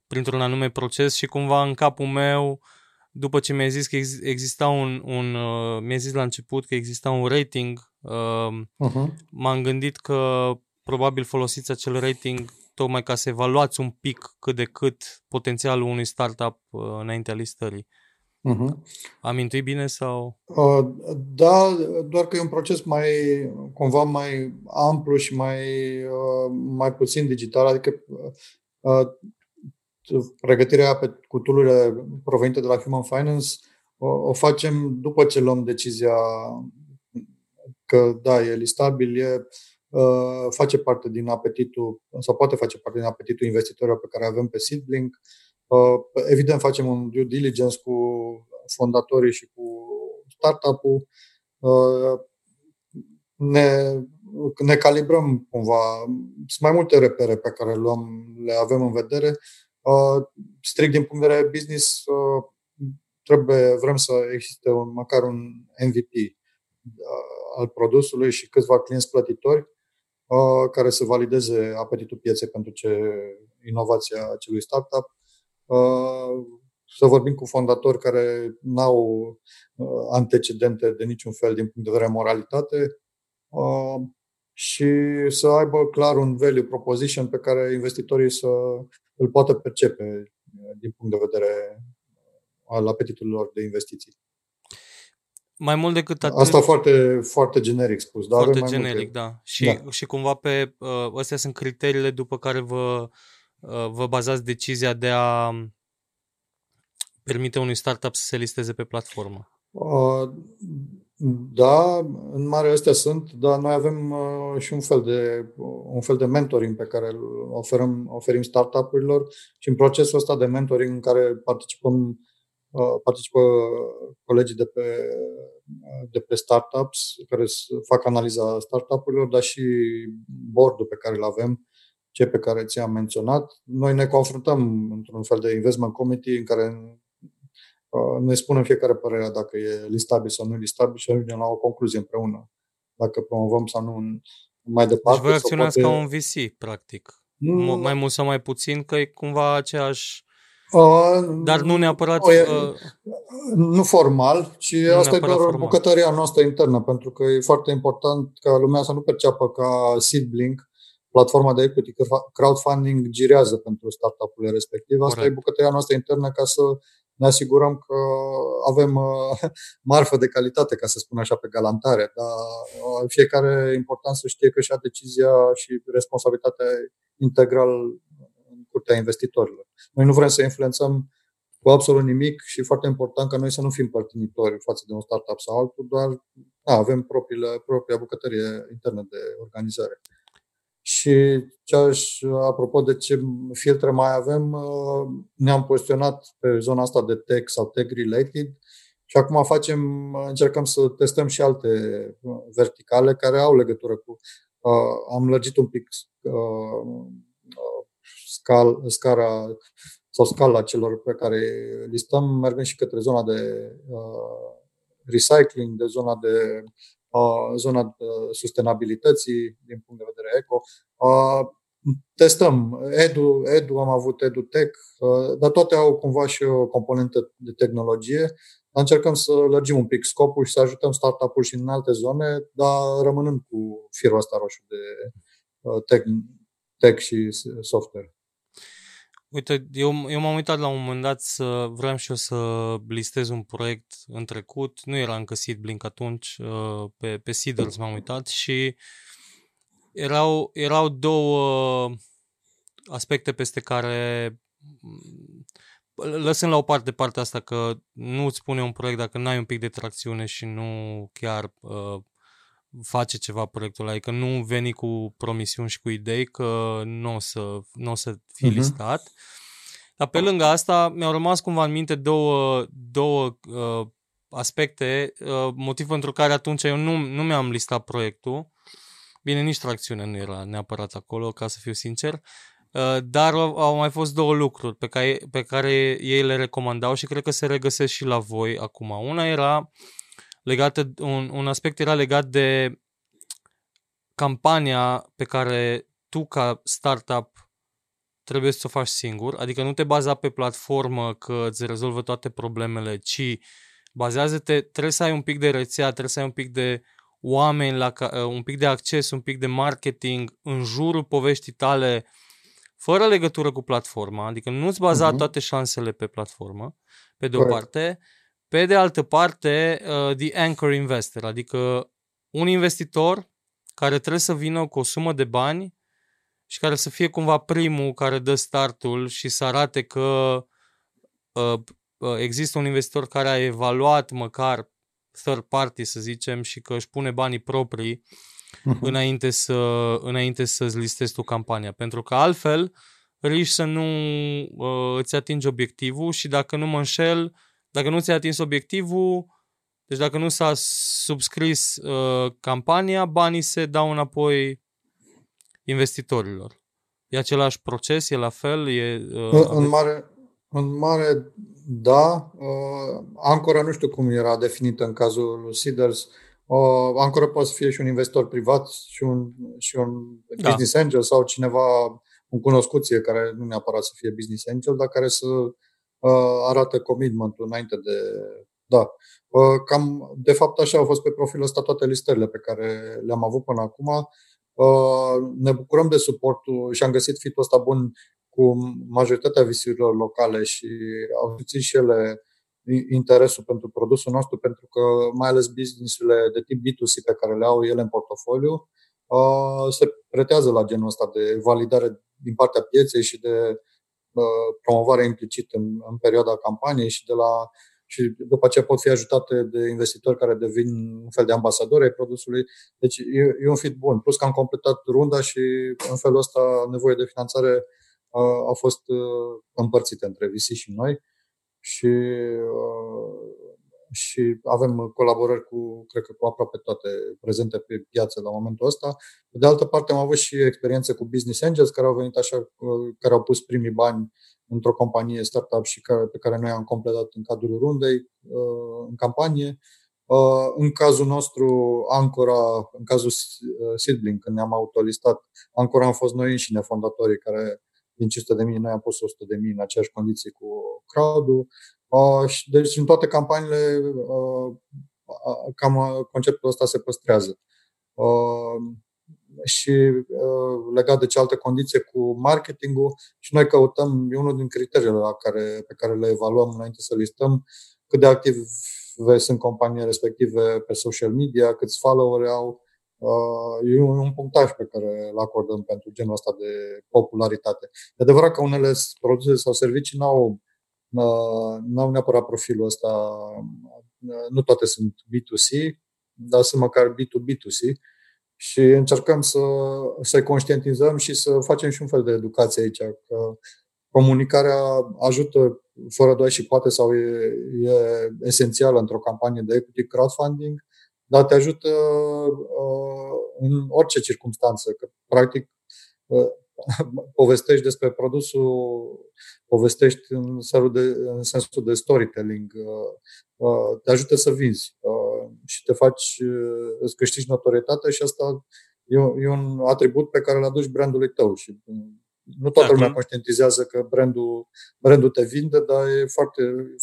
printr-un anume proces și cumva în capul meu, după ce mi-ai zis că exista un, un uh, mi-ai zis la început că exista un rating, uh, uh-huh. m-am gândit că probabil folosiți acel rating tocmai ca să evaluați un pic cât de cât potențialul unui startup uh, înaintea listării. Uh-huh. Am intuit bine sau? Uh, da, doar că e un proces mai, cumva mai amplu și mai, uh, mai puțin digital, adică uh, pregătirea pe, cu tool provenite de la Human Finance o, o facem după ce luăm decizia că da, e listabil, e, face parte din apetitul, sau poate face parte din apetitul investitorilor pe care avem pe Seedblink, Uh, evident, facem un due diligence cu fondatorii și cu startup-ul. Uh, ne, ne calibrăm cumva. Sunt mai multe repere pe care luăm, le avem în vedere. Uh, strict din punct de vedere business, trebuie, vrem să existe un, măcar un MVP al produsului și câțiva clienți plătitori care să valideze apetitul pieței pentru ce inovația acelui startup Uh, să vorbim cu fondatori care nu au uh, antecedente de niciun fel din punct de vedere moralitate uh, și să aibă clar un value proposition pe care investitorii să îl poată percepe din punct de vedere al apetitului lor de investiții. Mai mult decât atât... Asta foarte, foarte generic spus. Dar foarte generic, multe... da. Și, da. și cumva pe uh, astea sunt criteriile după care vă Uh, vă bazați decizia de a permite unui startup să se listeze pe platformă? Uh, da, în mare astea sunt, dar noi avem uh, și un fel de, un fel de mentoring pe care îl oferăm, oferim startup-urilor și în procesul ăsta de mentoring în care participăm participă colegii de pe, de pe startups care fac analiza startup-urilor, dar și board pe care îl avem cei pe care ți-am menționat. Noi ne confruntăm într-un fel de investment committee în care uh, ne spunem fiecare părerea dacă e listabil sau nu e listabil și ajungem la o concluzie împreună. Dacă promovăm sau nu mai departe. Deci voi acționați poate... ca un VC, practic. Mm. Mai mult sau mai puțin, că e cumva aceeași... Uh, Dar nu neapărat... Nu, e, uh, nu formal, ci nu asta e doar formal. bucătăria noastră internă, pentru că e foarte important ca lumea să nu perceapă ca Seedblink platforma de equity crowdfunding girează pentru startup-urile respective. Asta Correct. e bucătăria noastră internă ca să ne asigurăm că avem marfă de calitate, ca să spun așa, pe galantare. Dar fiecare important să știe că și-a decizia și responsabilitatea integral în curtea investitorilor. Noi nu vrem să influențăm cu absolut nimic și foarte important ca noi să nu fim părtinitori față de un startup sau altul, doar da, avem propriile, propria bucătărie internă de organizare. Și ce aș, apropo de ce filtre mai avem, uh, ne-am poziționat pe zona asta de tech sau tech-related și acum facem, încercăm să testăm și alte uh, verticale care au legătură cu. Uh, am lărgit un pic uh, scal, scara sau scala celor pe care listăm, mergând și către zona de uh, recycling, de zona de uh, zona de sustenabilității din punct de vedere eco. Uh, testăm. Edu, Edu, am avut EduTech, uh, dar toate au cumva și o componentă de tehnologie. Încercăm să lărgim un pic scopul și să ajutăm startup-uri și în alte zone, dar rămânând cu firul ăsta roșu de uh, tech, tech și software. Uite, eu, eu m-am uitat la un moment dat să vreau și eu să listez un proiect în trecut. Nu era încă Seedblink atunci, uh, pe, pe Seeders m-am uitat și erau, erau două aspecte peste care mm, lăsând la o parte partea asta că nu îți spune un proiect dacă n-ai un pic de tracțiune și nu chiar uh, face ceva proiectul adică nu veni cu promisiuni și cu idei că nu o să, n-o să fii uh-huh. listat. Dar pe lângă asta mi-au rămas cumva în minte două, două uh, aspecte, uh, motiv pentru care atunci eu nu, nu mi-am listat proiectul. Bine, nici tracțiunea nu era neapărat acolo, ca să fiu sincer. Uh, dar au mai fost două lucruri pe care, pe care ei le recomandau și cred că se regăsesc și la voi acum. Una era uh, legate, un, un aspect era legat de campania pe care tu ca startup trebuie să o faci singur, adică nu te baza pe platformă că îți rezolvă toate problemele, ci bazează-te, trebuie să ai un pic de rețea, trebuie să ai un pic de oameni, la, un pic de acces, un pic de marketing în jurul poveștii tale, fără legătură cu platforma, adică nu-ți baza uh-huh. toate șansele pe platformă, pe de o parte, pe de altă parte, uh, the anchor investor, adică un investitor care trebuie să vină cu o sumă de bani și care să fie cumva primul care dă startul și să arate că uh, uh, există un investitor care a evaluat măcar third party, să zicem, și că își pune banii proprii uh-huh. înainte, să, înainte să-ți listezi tu campania. Pentru că altfel riști să nu uh, îți atingi obiectivul și dacă nu mă înșel, dacă nu ți-ai atins obiectivul, deci dacă nu s-a subscris uh, campania, banii se dau înapoi investitorilor. E același proces, e la fel? E, uh, în, în, mare, în mare, da. Uh, Ancora nu știu cum era definită în cazul Seeders. Uh, Ancora poate să fie și un investitor privat și un, și un da. business angel sau cineva, un cunoscuție care nu neapărat să fie business angel, dar care să Uh, arată commitment-ul înainte de... Da. Uh, cam, de fapt, așa au fost pe profilul ăsta toate listările pe care le-am avut până acum. Uh, ne bucurăm de suportul și am găsit fitul ăsta bun cu majoritatea visiurilor locale și au simțit și ele interesul pentru produsul nostru, pentru că mai ales businessurile de tip B2C pe care le au ele în portofoliu se pretează la genul ăsta de validare din partea pieței și de promovare implicit în, în perioada campaniei și de la și după aceea pot fi ajutate de investitori care devin un fel de ambasadori ai produsului. Deci e, e un fit bun. Plus că am completat runda și în felul ăsta nevoie de finanțare a, a fost împărțită între VC și noi și și avem colaborări cu, cred că cu aproape toate prezente pe piață la momentul ăsta. De altă parte, am avut și experiențe cu business angels care au venit așa, care au pus primii bani într-o companie startup și care, pe care noi am completat în cadrul rundei uh, în campanie. Uh, în cazul nostru, Ancora, în cazul uh, Seedblink, când ne-am autolistat, Ancora am fost noi înșine fondatorii care din 500 de mii, noi am pus 100 de mii în aceeași condiții cu crowd deci în toate campaniile cam conceptul ăsta se păstrează. și uh, legat de cealaltă condiție cu marketingul și noi căutăm, e unul din criteriile la care, pe care le evaluăm înainte să listăm, cât de active sunt companiile respective pe social media, câți follower au. Uh, e un, un punctaj pe care îl acordăm pentru genul ăsta de popularitate. E adevărat că unele produse sau servicii n-au, uh, n-au neapărat profilul ăsta, nu toate sunt B2C, dar sunt măcar B2B2C și încercăm să, să conștientizăm și să facem și un fel de educație aici, că comunicarea ajută fără doar și poate sau e, e esențială într-o campanie de equity crowdfunding, dar te ajută uh, în orice circunstanță, că practic uh, povestești despre produsul, povestești în, de, în sensul de storytelling, uh, uh, te ajută să vinzi. Uh, și te faci, uh, îți câștigi notorietate și asta e, e un atribut pe care îl aduci brandului tău și uh, nu toată lumea conștientizează că brandul, brandul te vinde, dar e foarte,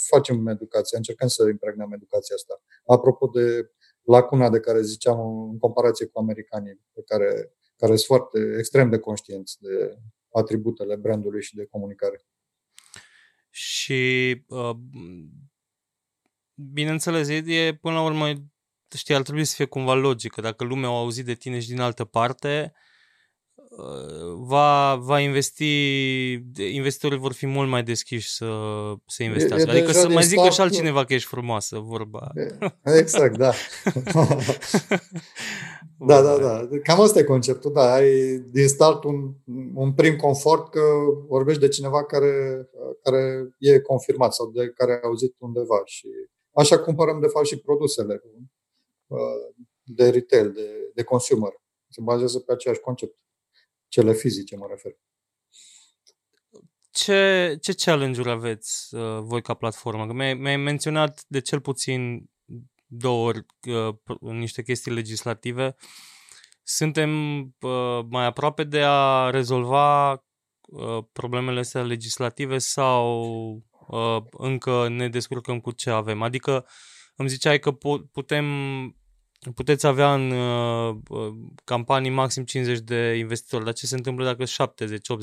facem educație, încercăm să impregnăm educația asta. Apropo de lacuna de care ziceam în comparație cu americanii, pe care, care sunt foarte extrem de conștienți de atributele brandului și de comunicare. Și uh, bineînțeles, e până la urmă știi, ar trebui să fie cumva logică. Dacă lumea au auzit de tine și din altă parte, uh, va, va investi, investitorii vor fi mult mai deschiși să, să investească. E, e adică să mai zică și altcineva că ești frumoasă, vorba. Exact, da. da, da, da. Cam asta e conceptul, da. Ai din start un, un prim confort că vorbești de cineva care, care e confirmat sau de care ai auzit undeva și așa cumpărăm de fapt și produsele. Uh, de retail, de, de consumer. Se bazează pe aceeași concept. Cele fizice, mă refer. Ce, ce challenge-uri aveți uh, voi ca platformă? Că mi-ai, mi-ai menționat de cel puțin două ori uh, niște chestii legislative. Suntem uh, mai aproape de a rezolva uh, problemele astea legislative sau uh, încă ne descurcăm cu ce avem? Adică îmi ziceai că putem puteți avea în uh, uh, campanii maxim 50 de investitori, dar ce se întâmplă dacă 70-80?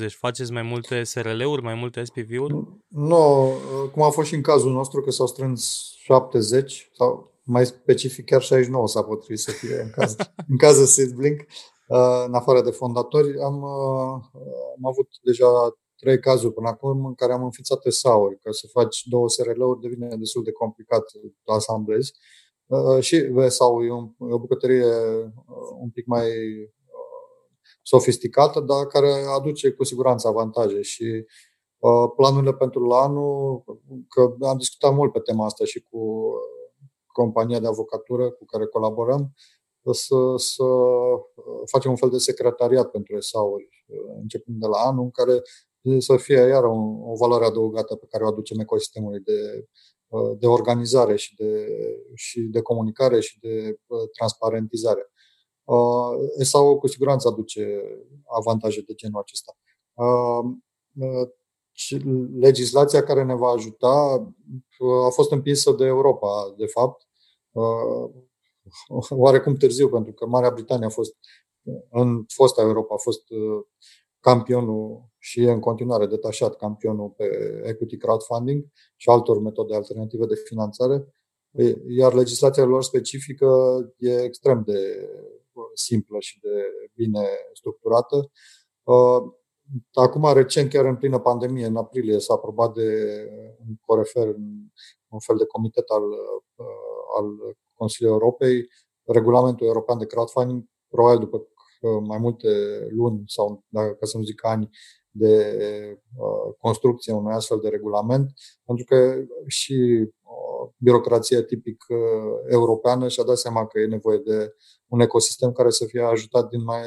Faceți mai multe SRL-uri, mai multe SPV-uri? Nu, uh, cum a fost și în cazul nostru, că s-au strâns 70 sau mai specific chiar 69 s-a potrivit să fie în caz, în cazul Seedblink, uh, în afară de fondatori. Am, am avut deja trei cazuri până acum în care am înființat SA-uri. Ca să faci două SRL-uri devine destul de complicat să asamblezi. Uh, și sau e, un, e o bucătărie uh, un pic mai uh, sofisticată, dar care aduce cu siguranță avantaje și planurile pentru la anul, că am discutat mult pe tema asta și cu compania de avocatură cu care colaborăm, să, să facem un fel de secretariat pentru ESA-uri, începând de la anul, în care să fie iar o, o valoare adăugată pe care o aducem ecosistemului de Uh, de organizare și de, și de comunicare și de uh, transparentizare. ESAO uh, cu siguranță aduce avantaje de genul acesta. Legislația care ne va ajuta a fost împinsă de Europa, de fapt, oarecum târziu, pentru că Marea Britanie a fost, în fosta Europa, a fost campionul și e în continuare detașat campionul pe equity crowdfunding și altor metode alternative de finanțare, iar legislația lor specifică e extrem de simplă și de bine structurată. Uh, acum, recent, chiar în plină pandemie, în aprilie, s-a aprobat de un corefer, un fel de comitet al, uh, al Consiliului Europei, regulamentul european de crowdfunding, probabil după mai multe luni sau, ca să nu zic ani, de uh, construcție unui astfel de regulament, pentru că și uh, birocrația tipic uh, europeană și-a dat seama că e nevoie de un ecosistem care să fie ajutat din mai,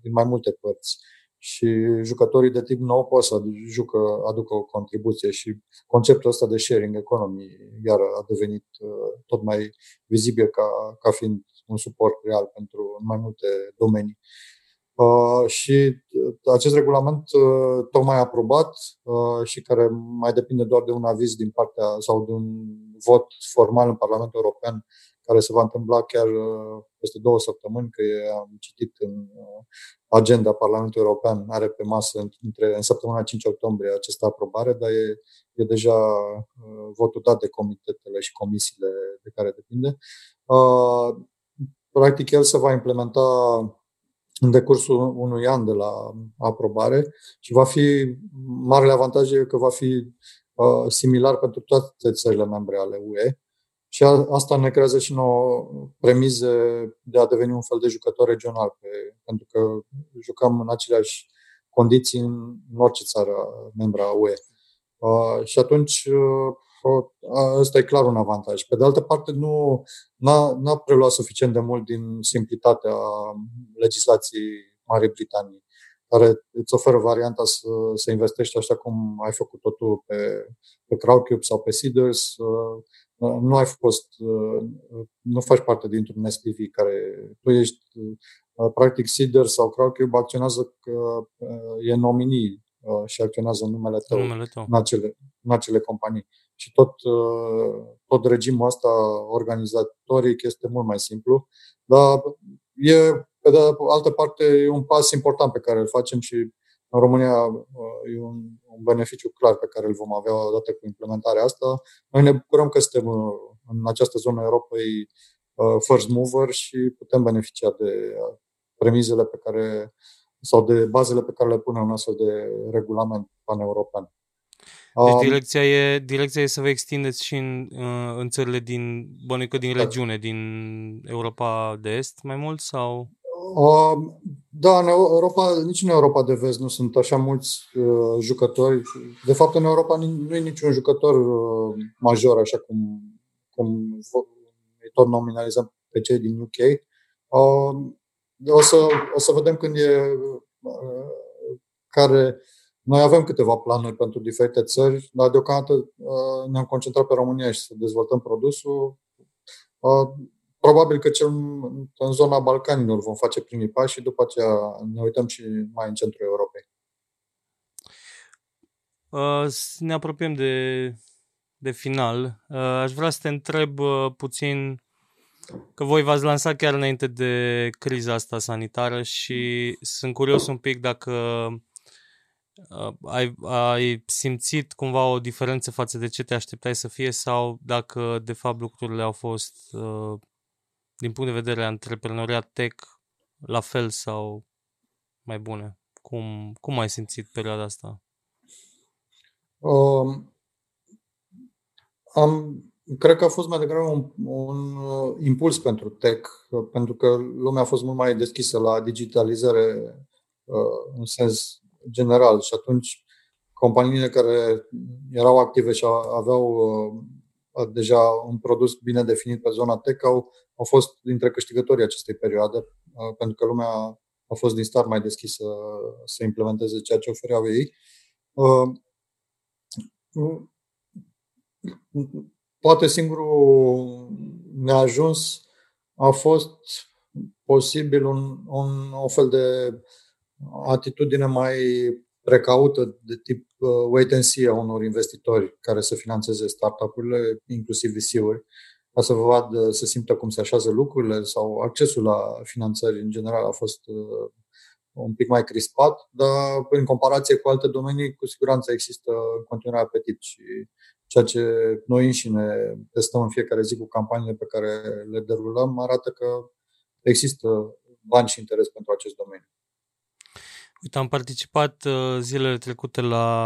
din mai multe părți. Și jucătorii de tip nou pot să jucă, aducă o contribuție și conceptul ăsta de sharing economy iar a devenit tot mai vizibil ca, ca fiind un suport real pentru mai multe domenii. Uh, și uh, acest regulament uh, tocmai aprobat și care mai depinde doar de un aviz din partea sau de un vot formal în Parlamentul European care se va întâmpla chiar peste două săptămâni, că am citit în agenda Parlamentului European, are pe masă între, în săptămâna 5 octombrie această aprobare, dar e, e deja votul dat de comitetele și comisiile de care depinde. Practic, el se va implementa în decursul unui an de la aprobare și va fi, marele avantaj e că va fi uh, similar pentru toate țările membre ale UE și a, asta ne creează și nouă premize de a deveni un fel de jucător regional, pe, pentru că jucăm în aceleași condiții în orice țară membra a UE. Uh, și atunci uh, Ăsta e clar un avantaj. Pe de altă parte, nu n-a, n-a preluat suficient de mult din simplitatea legislației Marii Britanii, care îți oferă varianta să, să investești așa cum ai făcut-o tu pe, pe Crowdcube sau pe Seeders. Nu ai fost, nu faci parte dintr-un SPV care tu ești, practic Seeders sau Crowdcube acționează că e nominii și acționează în numele tău, numele tău. În, acele, în acele companii și tot, uh, tot regimul ăsta organizatoric este mult mai simplu. Dar e, pe de altă parte, e un pas important pe care îl facem și în România uh, e un, un beneficiu clar pe care îl vom avea odată cu implementarea asta. Noi ne bucurăm că suntem uh, în această zonă Europei first mover și putem beneficia de premizele pe care sau de bazele pe care le pune un astfel de regulament pan-european. Deci um, direcția e, direcția e să vă extindeți și în, uh, în țările din, bănuică din da. regiune, din Europa de Est mai mult sau? Uh, da, în Europa, nici în Europa de Vest nu sunt așa mulți uh, jucători. De fapt, în Europa nu e niciun jucător uh, major, așa cum, cum îi tot nominalizăm pe cei din UK. Uh, o, să, o să vedem când e uh, care noi avem câteva planuri pentru diferite țări, dar deocamdată uh, ne-am concentrat pe România și să dezvoltăm produsul. Uh, probabil că cel în zona Balcanilor vom face primii pași și după aceea ne uităm și mai în centrul Europei. Uh, ne apropiem de, de final. Aș vrea să te întreb puțin că voi v-ați lansat chiar înainte de criza asta sanitară și sunt curios un pic dacă Uh, ai, ai simțit cumva o diferență față de ce te așteptai să fie sau dacă de fapt lucrurile au fost uh, din punct de vedere antreprenoriat tech la fel sau mai bune? Cum, cum ai simțit perioada asta? Um, am, cred că a fost mai degrabă un, un uh, impuls pentru tech, pentru că lumea a fost mult mai deschisă la digitalizare uh, în sens general și atunci companiile care erau active și aveau uh, deja un produs bine definit pe zona tech au, au fost dintre câștigătorii acestei perioade, uh, pentru că lumea a fost din start mai deschisă să implementeze ceea ce ofereau ei. Uh, poate singurul neajuns a fost posibil un, un, o fel de atitudine mai precaută de tip uh, wait and see a unor investitori care să financeze startup-urile, inclusiv VC-uri, ca să vă vadă, să simtă cum se așează lucrurile sau accesul la finanțări în general a fost uh, un pic mai crispat, dar în comparație cu alte domenii, cu siguranță există în continuare apetit și ceea ce noi înșine testăm în fiecare zi cu campaniile pe care le derulăm arată că există bani și interes pentru acest domeniu. Uite, am participat uh, zilele trecute la...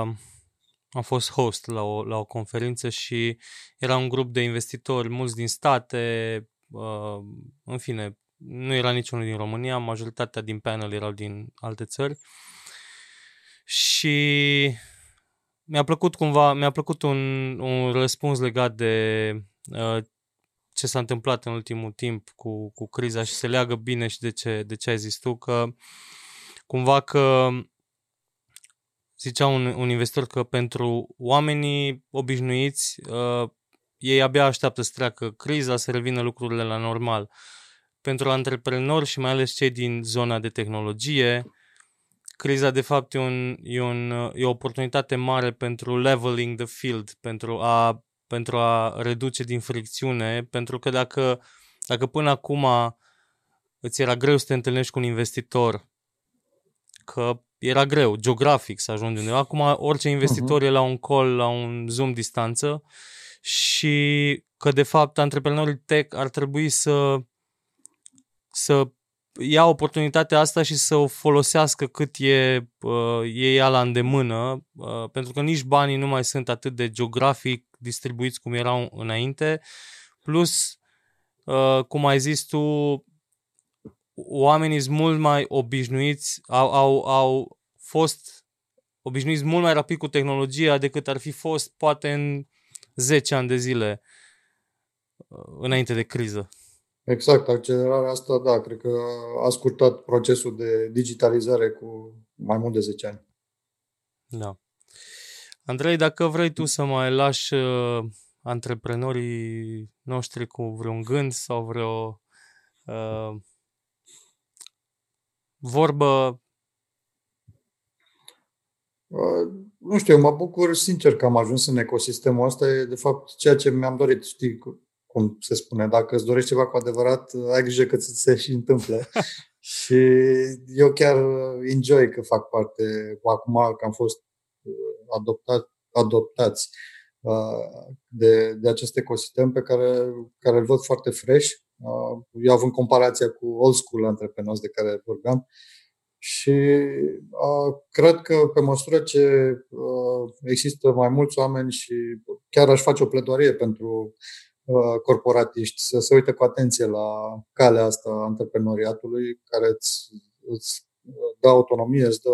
Am fost host la o, la o conferință și era un grup de investitori, mulți din state, uh, în fine, nu era niciunul din România, majoritatea din panel erau din alte țări. Și mi-a plăcut cumva, mi-a plăcut un, un răspuns legat de uh, ce s-a întâmplat în ultimul timp cu, cu criza și se leagă bine și de ce, de ce ai zis tu, că uh, cumva că zicea un, un investitor că pentru oamenii obișnuiți uh, ei abia așteaptă să treacă criza, să revină lucrurile la normal. Pentru antreprenori și mai ales cei din zona de tehnologie, criza de fapt e, un, e, un, e o oportunitate mare pentru leveling the field, pentru a, pentru a reduce din fricțiune, pentru că dacă Dacă până acum îți era greu să te întâlnești cu un investitor, că era greu, geografic să ajungi undeva. Acum orice investitor uh-huh. e la un call, la un zoom distanță și că de fapt antreprenorii tech ar trebui să să ia oportunitatea asta și să o folosească cât e, uh, e ea la îndemână, uh, pentru că nici banii nu mai sunt atât de geografic distribuiți cum erau înainte, plus, uh, cum ai zis tu, oamenii sunt mult mai obișnuiți, au, au, au fost obișnuiți mult mai rapid cu tehnologia decât ar fi fost poate în 10 ani de zile uh, înainte de criză. Exact, accelerarea asta, da, cred că a scurtat procesul de digitalizare cu mai mult de 10 ani. Da. Andrei, dacă vrei tu să mai lași uh, antreprenorii noștri cu vreun gând sau vreo uh, vorbă? Uh, nu știu, mă bucur sincer că am ajuns în ecosistemul ăsta. E de fapt ceea ce mi-am dorit. Știi cum se spune, dacă îți dorești ceva cu adevărat, ai grijă că ți se și întâmplă. și eu chiar enjoy că fac parte, acum că am fost uh, adoptat, adoptați uh, de, de acest ecosistem pe care, care îl văd foarte fresh. Eu având comparația cu old school antreprenori de care vorbeam, și uh, cred că pe măsură ce uh, există mai mulți oameni și chiar aș face o pledoarie pentru uh, corporatiști să se uite cu atenție la calea asta a antreprenoriatului care îți, îți dă autonomie, îți dă,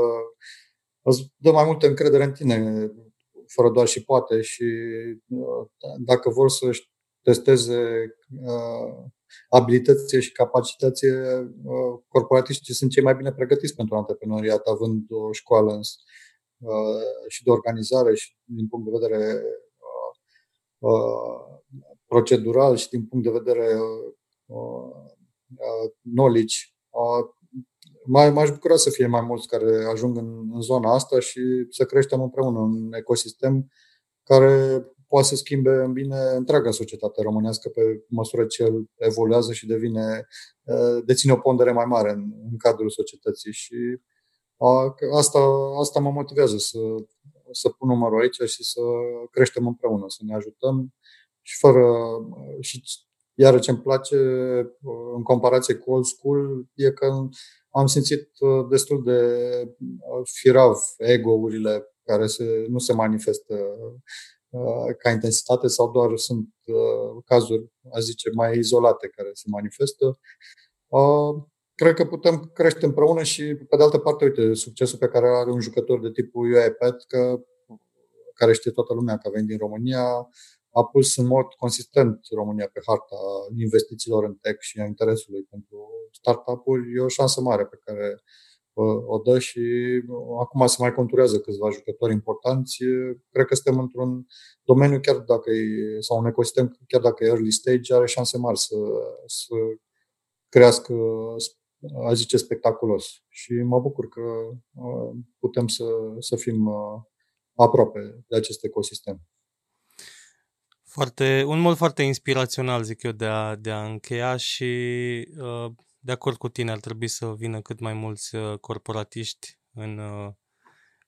îți dă mai multă încredere în tine, fără doar și poate și uh, dacă vor să-și testeze uh, abilitățile și capacitățile, uh, corporatiștii sunt cei mai bine pregătiți pentru antreprenoriat, având o școală uh, și de organizare și din punct de vedere uh, procedural și din punct de vedere knowledge. Mai, m-aș bucura să fie mai mulți care ajung în, în zona asta și să creștem împreună un ecosistem care poate să schimbe în bine întreaga societate românească pe măsură ce el evoluează și devine, deține o pondere mai mare în, în cadrul societății. Și a, asta, asta mă motivează să, să pun numărul aici și să creștem împreună, să ne ajutăm și fără și iară ce îmi place în comparație cu old school e că am simțit destul de firav ego-urile care se, nu se manifestă Uh, ca intensitate sau doar sunt uh, cazuri, a zice, mai izolate care se manifestă. Uh, cred că putem crește împreună și, pe de altă parte, uite, succesul pe care are un jucător de tipul UiPath, că, care știe toată lumea că veni din România, a pus în mod consistent România pe harta investițiilor în tech și a interesului pentru startup-uri. E o șansă mare pe care o dă și acum se mai conturează câțiva jucători importanți. Cred că suntem într-un domeniu, chiar dacă e, sau un ecosistem, chiar dacă e early stage, are șanse mari să, să crească, a zice, spectaculos. Și mă bucur că putem să, să fim aproape de acest ecosistem. Foarte, un mod foarte inspirațional, zic eu, de a, de a încheia și uh, de acord cu tine, ar trebui să vină cât mai mulți uh, corporatiști în, uh,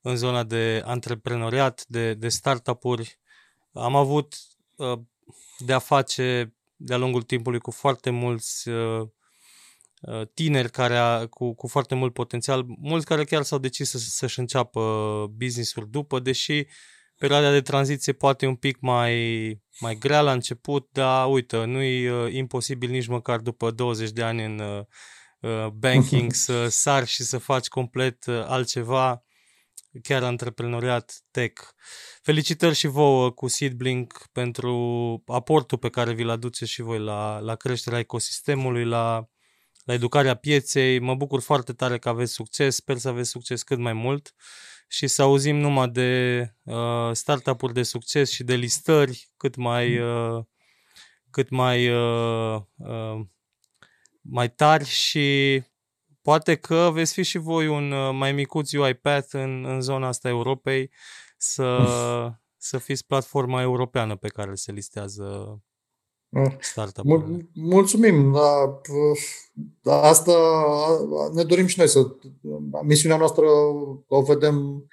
în zona de antreprenoriat, de, de startup-uri. Am avut uh, de a face de-a lungul timpului cu foarte mulți tineri care a, cu, cu foarte mult potențial, mulți care chiar s-au decis să, să-și înceapă business-uri după, deși perioada de tranziție poate un pic mai, mai grea la început, dar uite, nu e uh, imposibil nici măcar după 20 de ani în uh, uh banking să sar și să faci complet uh, altceva, chiar antreprenoriat tech. Felicitări și vouă cu Seedblink pentru aportul pe care vi-l aduceți și voi la, la creșterea ecosistemului, la, la educarea pieței. Mă bucur foarte tare că aveți succes, sper să aveți succes cât mai mult. Uh, și să auzim numai de uh, startup-uri de succes și de listări cât mai mm. uh, cât mai uh, uh, mai tari și poate că veți fi și voi un uh, mai micuț UiPath în, în zona asta Europei să, să fiți platforma europeană pe care se listează startup-urile. Mulțumim, dar da, asta ne dorim și noi să. Misiunea noastră o vedem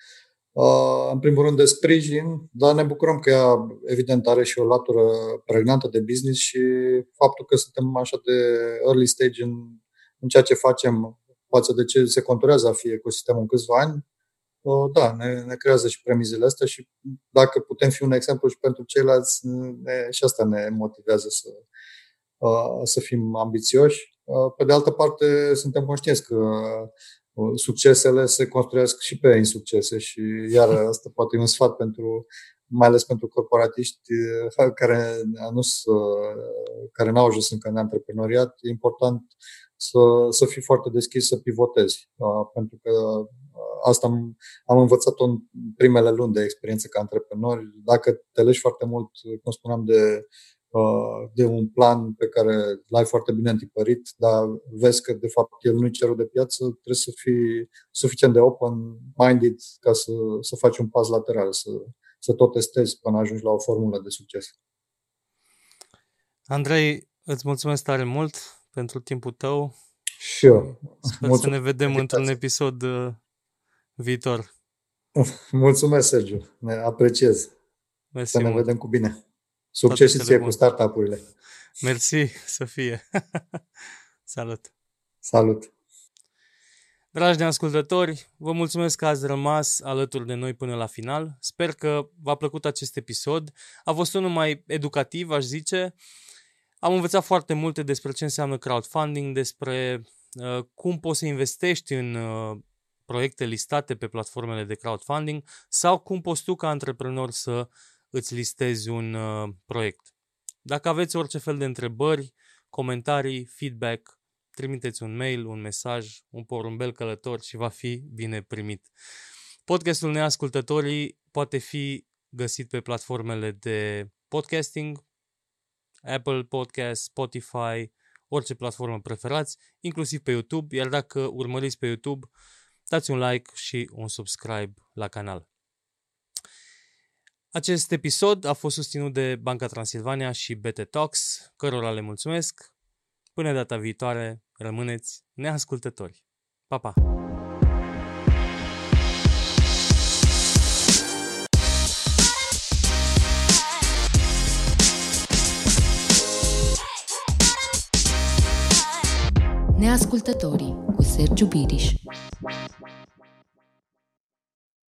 în primul rând de sprijin, dar ne bucurăm că ea evident are și o latură pregnantă de business și faptul că suntem așa de early stage în, în ceea ce facem față de ce se conturează a fi ecosistemul în câțiva ani, da, ne, ne creează și premizele astea și dacă putem fi un exemplu și pentru ceilalți, ne, și asta ne motivează să, să fim ambițioși. Pe de altă parte, suntem conștienți că succesele se construiesc și pe insuccese și iar asta poate e un sfat pentru mai ales pentru corporatiști care, nu, care n-au ajuns încă în antreprenoriat, e important să, să fii foarte deschis să pivotezi. Pentru că asta am, am învățat-o în primele luni de experiență ca antreprenor. Dacă te leși foarte mult, cum spuneam, de, de un plan pe care l-ai foarte bine întipărit, dar vezi că de fapt el nu-i cerul de piață, trebuie să fii suficient de open-minded ca să, să faci un pas lateral, să, să tot testezi până ajungi la o formulă de succes. Andrei, îți mulțumesc tare mult pentru timpul tău. Și eu. Sper Mulțumesc. să ne vedem într-un episod uh, viitor. Mulțumesc, Sergiu. Ne apreciez. Mersi să ne mult. vedem cu bine. Succes și ție cu startup-urile. Mersi, să fie. Salut. Salut. Dragi ascultători, vă mulțumesc că ați rămas alături de noi până la final. Sper că v-a plăcut acest episod. A fost unul mai educativ, aș zice. Am învățat foarte multe despre ce înseamnă crowdfunding, despre uh, cum poți să investești în uh, proiecte listate pe platformele de crowdfunding sau cum poți tu ca antreprenor să îți listezi un uh, proiect. Dacă aveți orice fel de întrebări, comentarii, feedback, trimiteți un mail, un mesaj, un porumbel călător și va fi bine primit. Podcastul Neascultătorii poate fi găsit pe platformele de podcasting, Apple Podcast, Spotify, orice platformă preferați, inclusiv pe YouTube, iar dacă urmăriți pe YouTube, dați un like și un subscribe la canal. Acest episod a fost susținut de Banca Transilvania și BT Talks, cărora le mulțumesc. Până data viitoare, rămâneți neascultători. Pa, pa! Neascultătorii cu Sergiu Biriș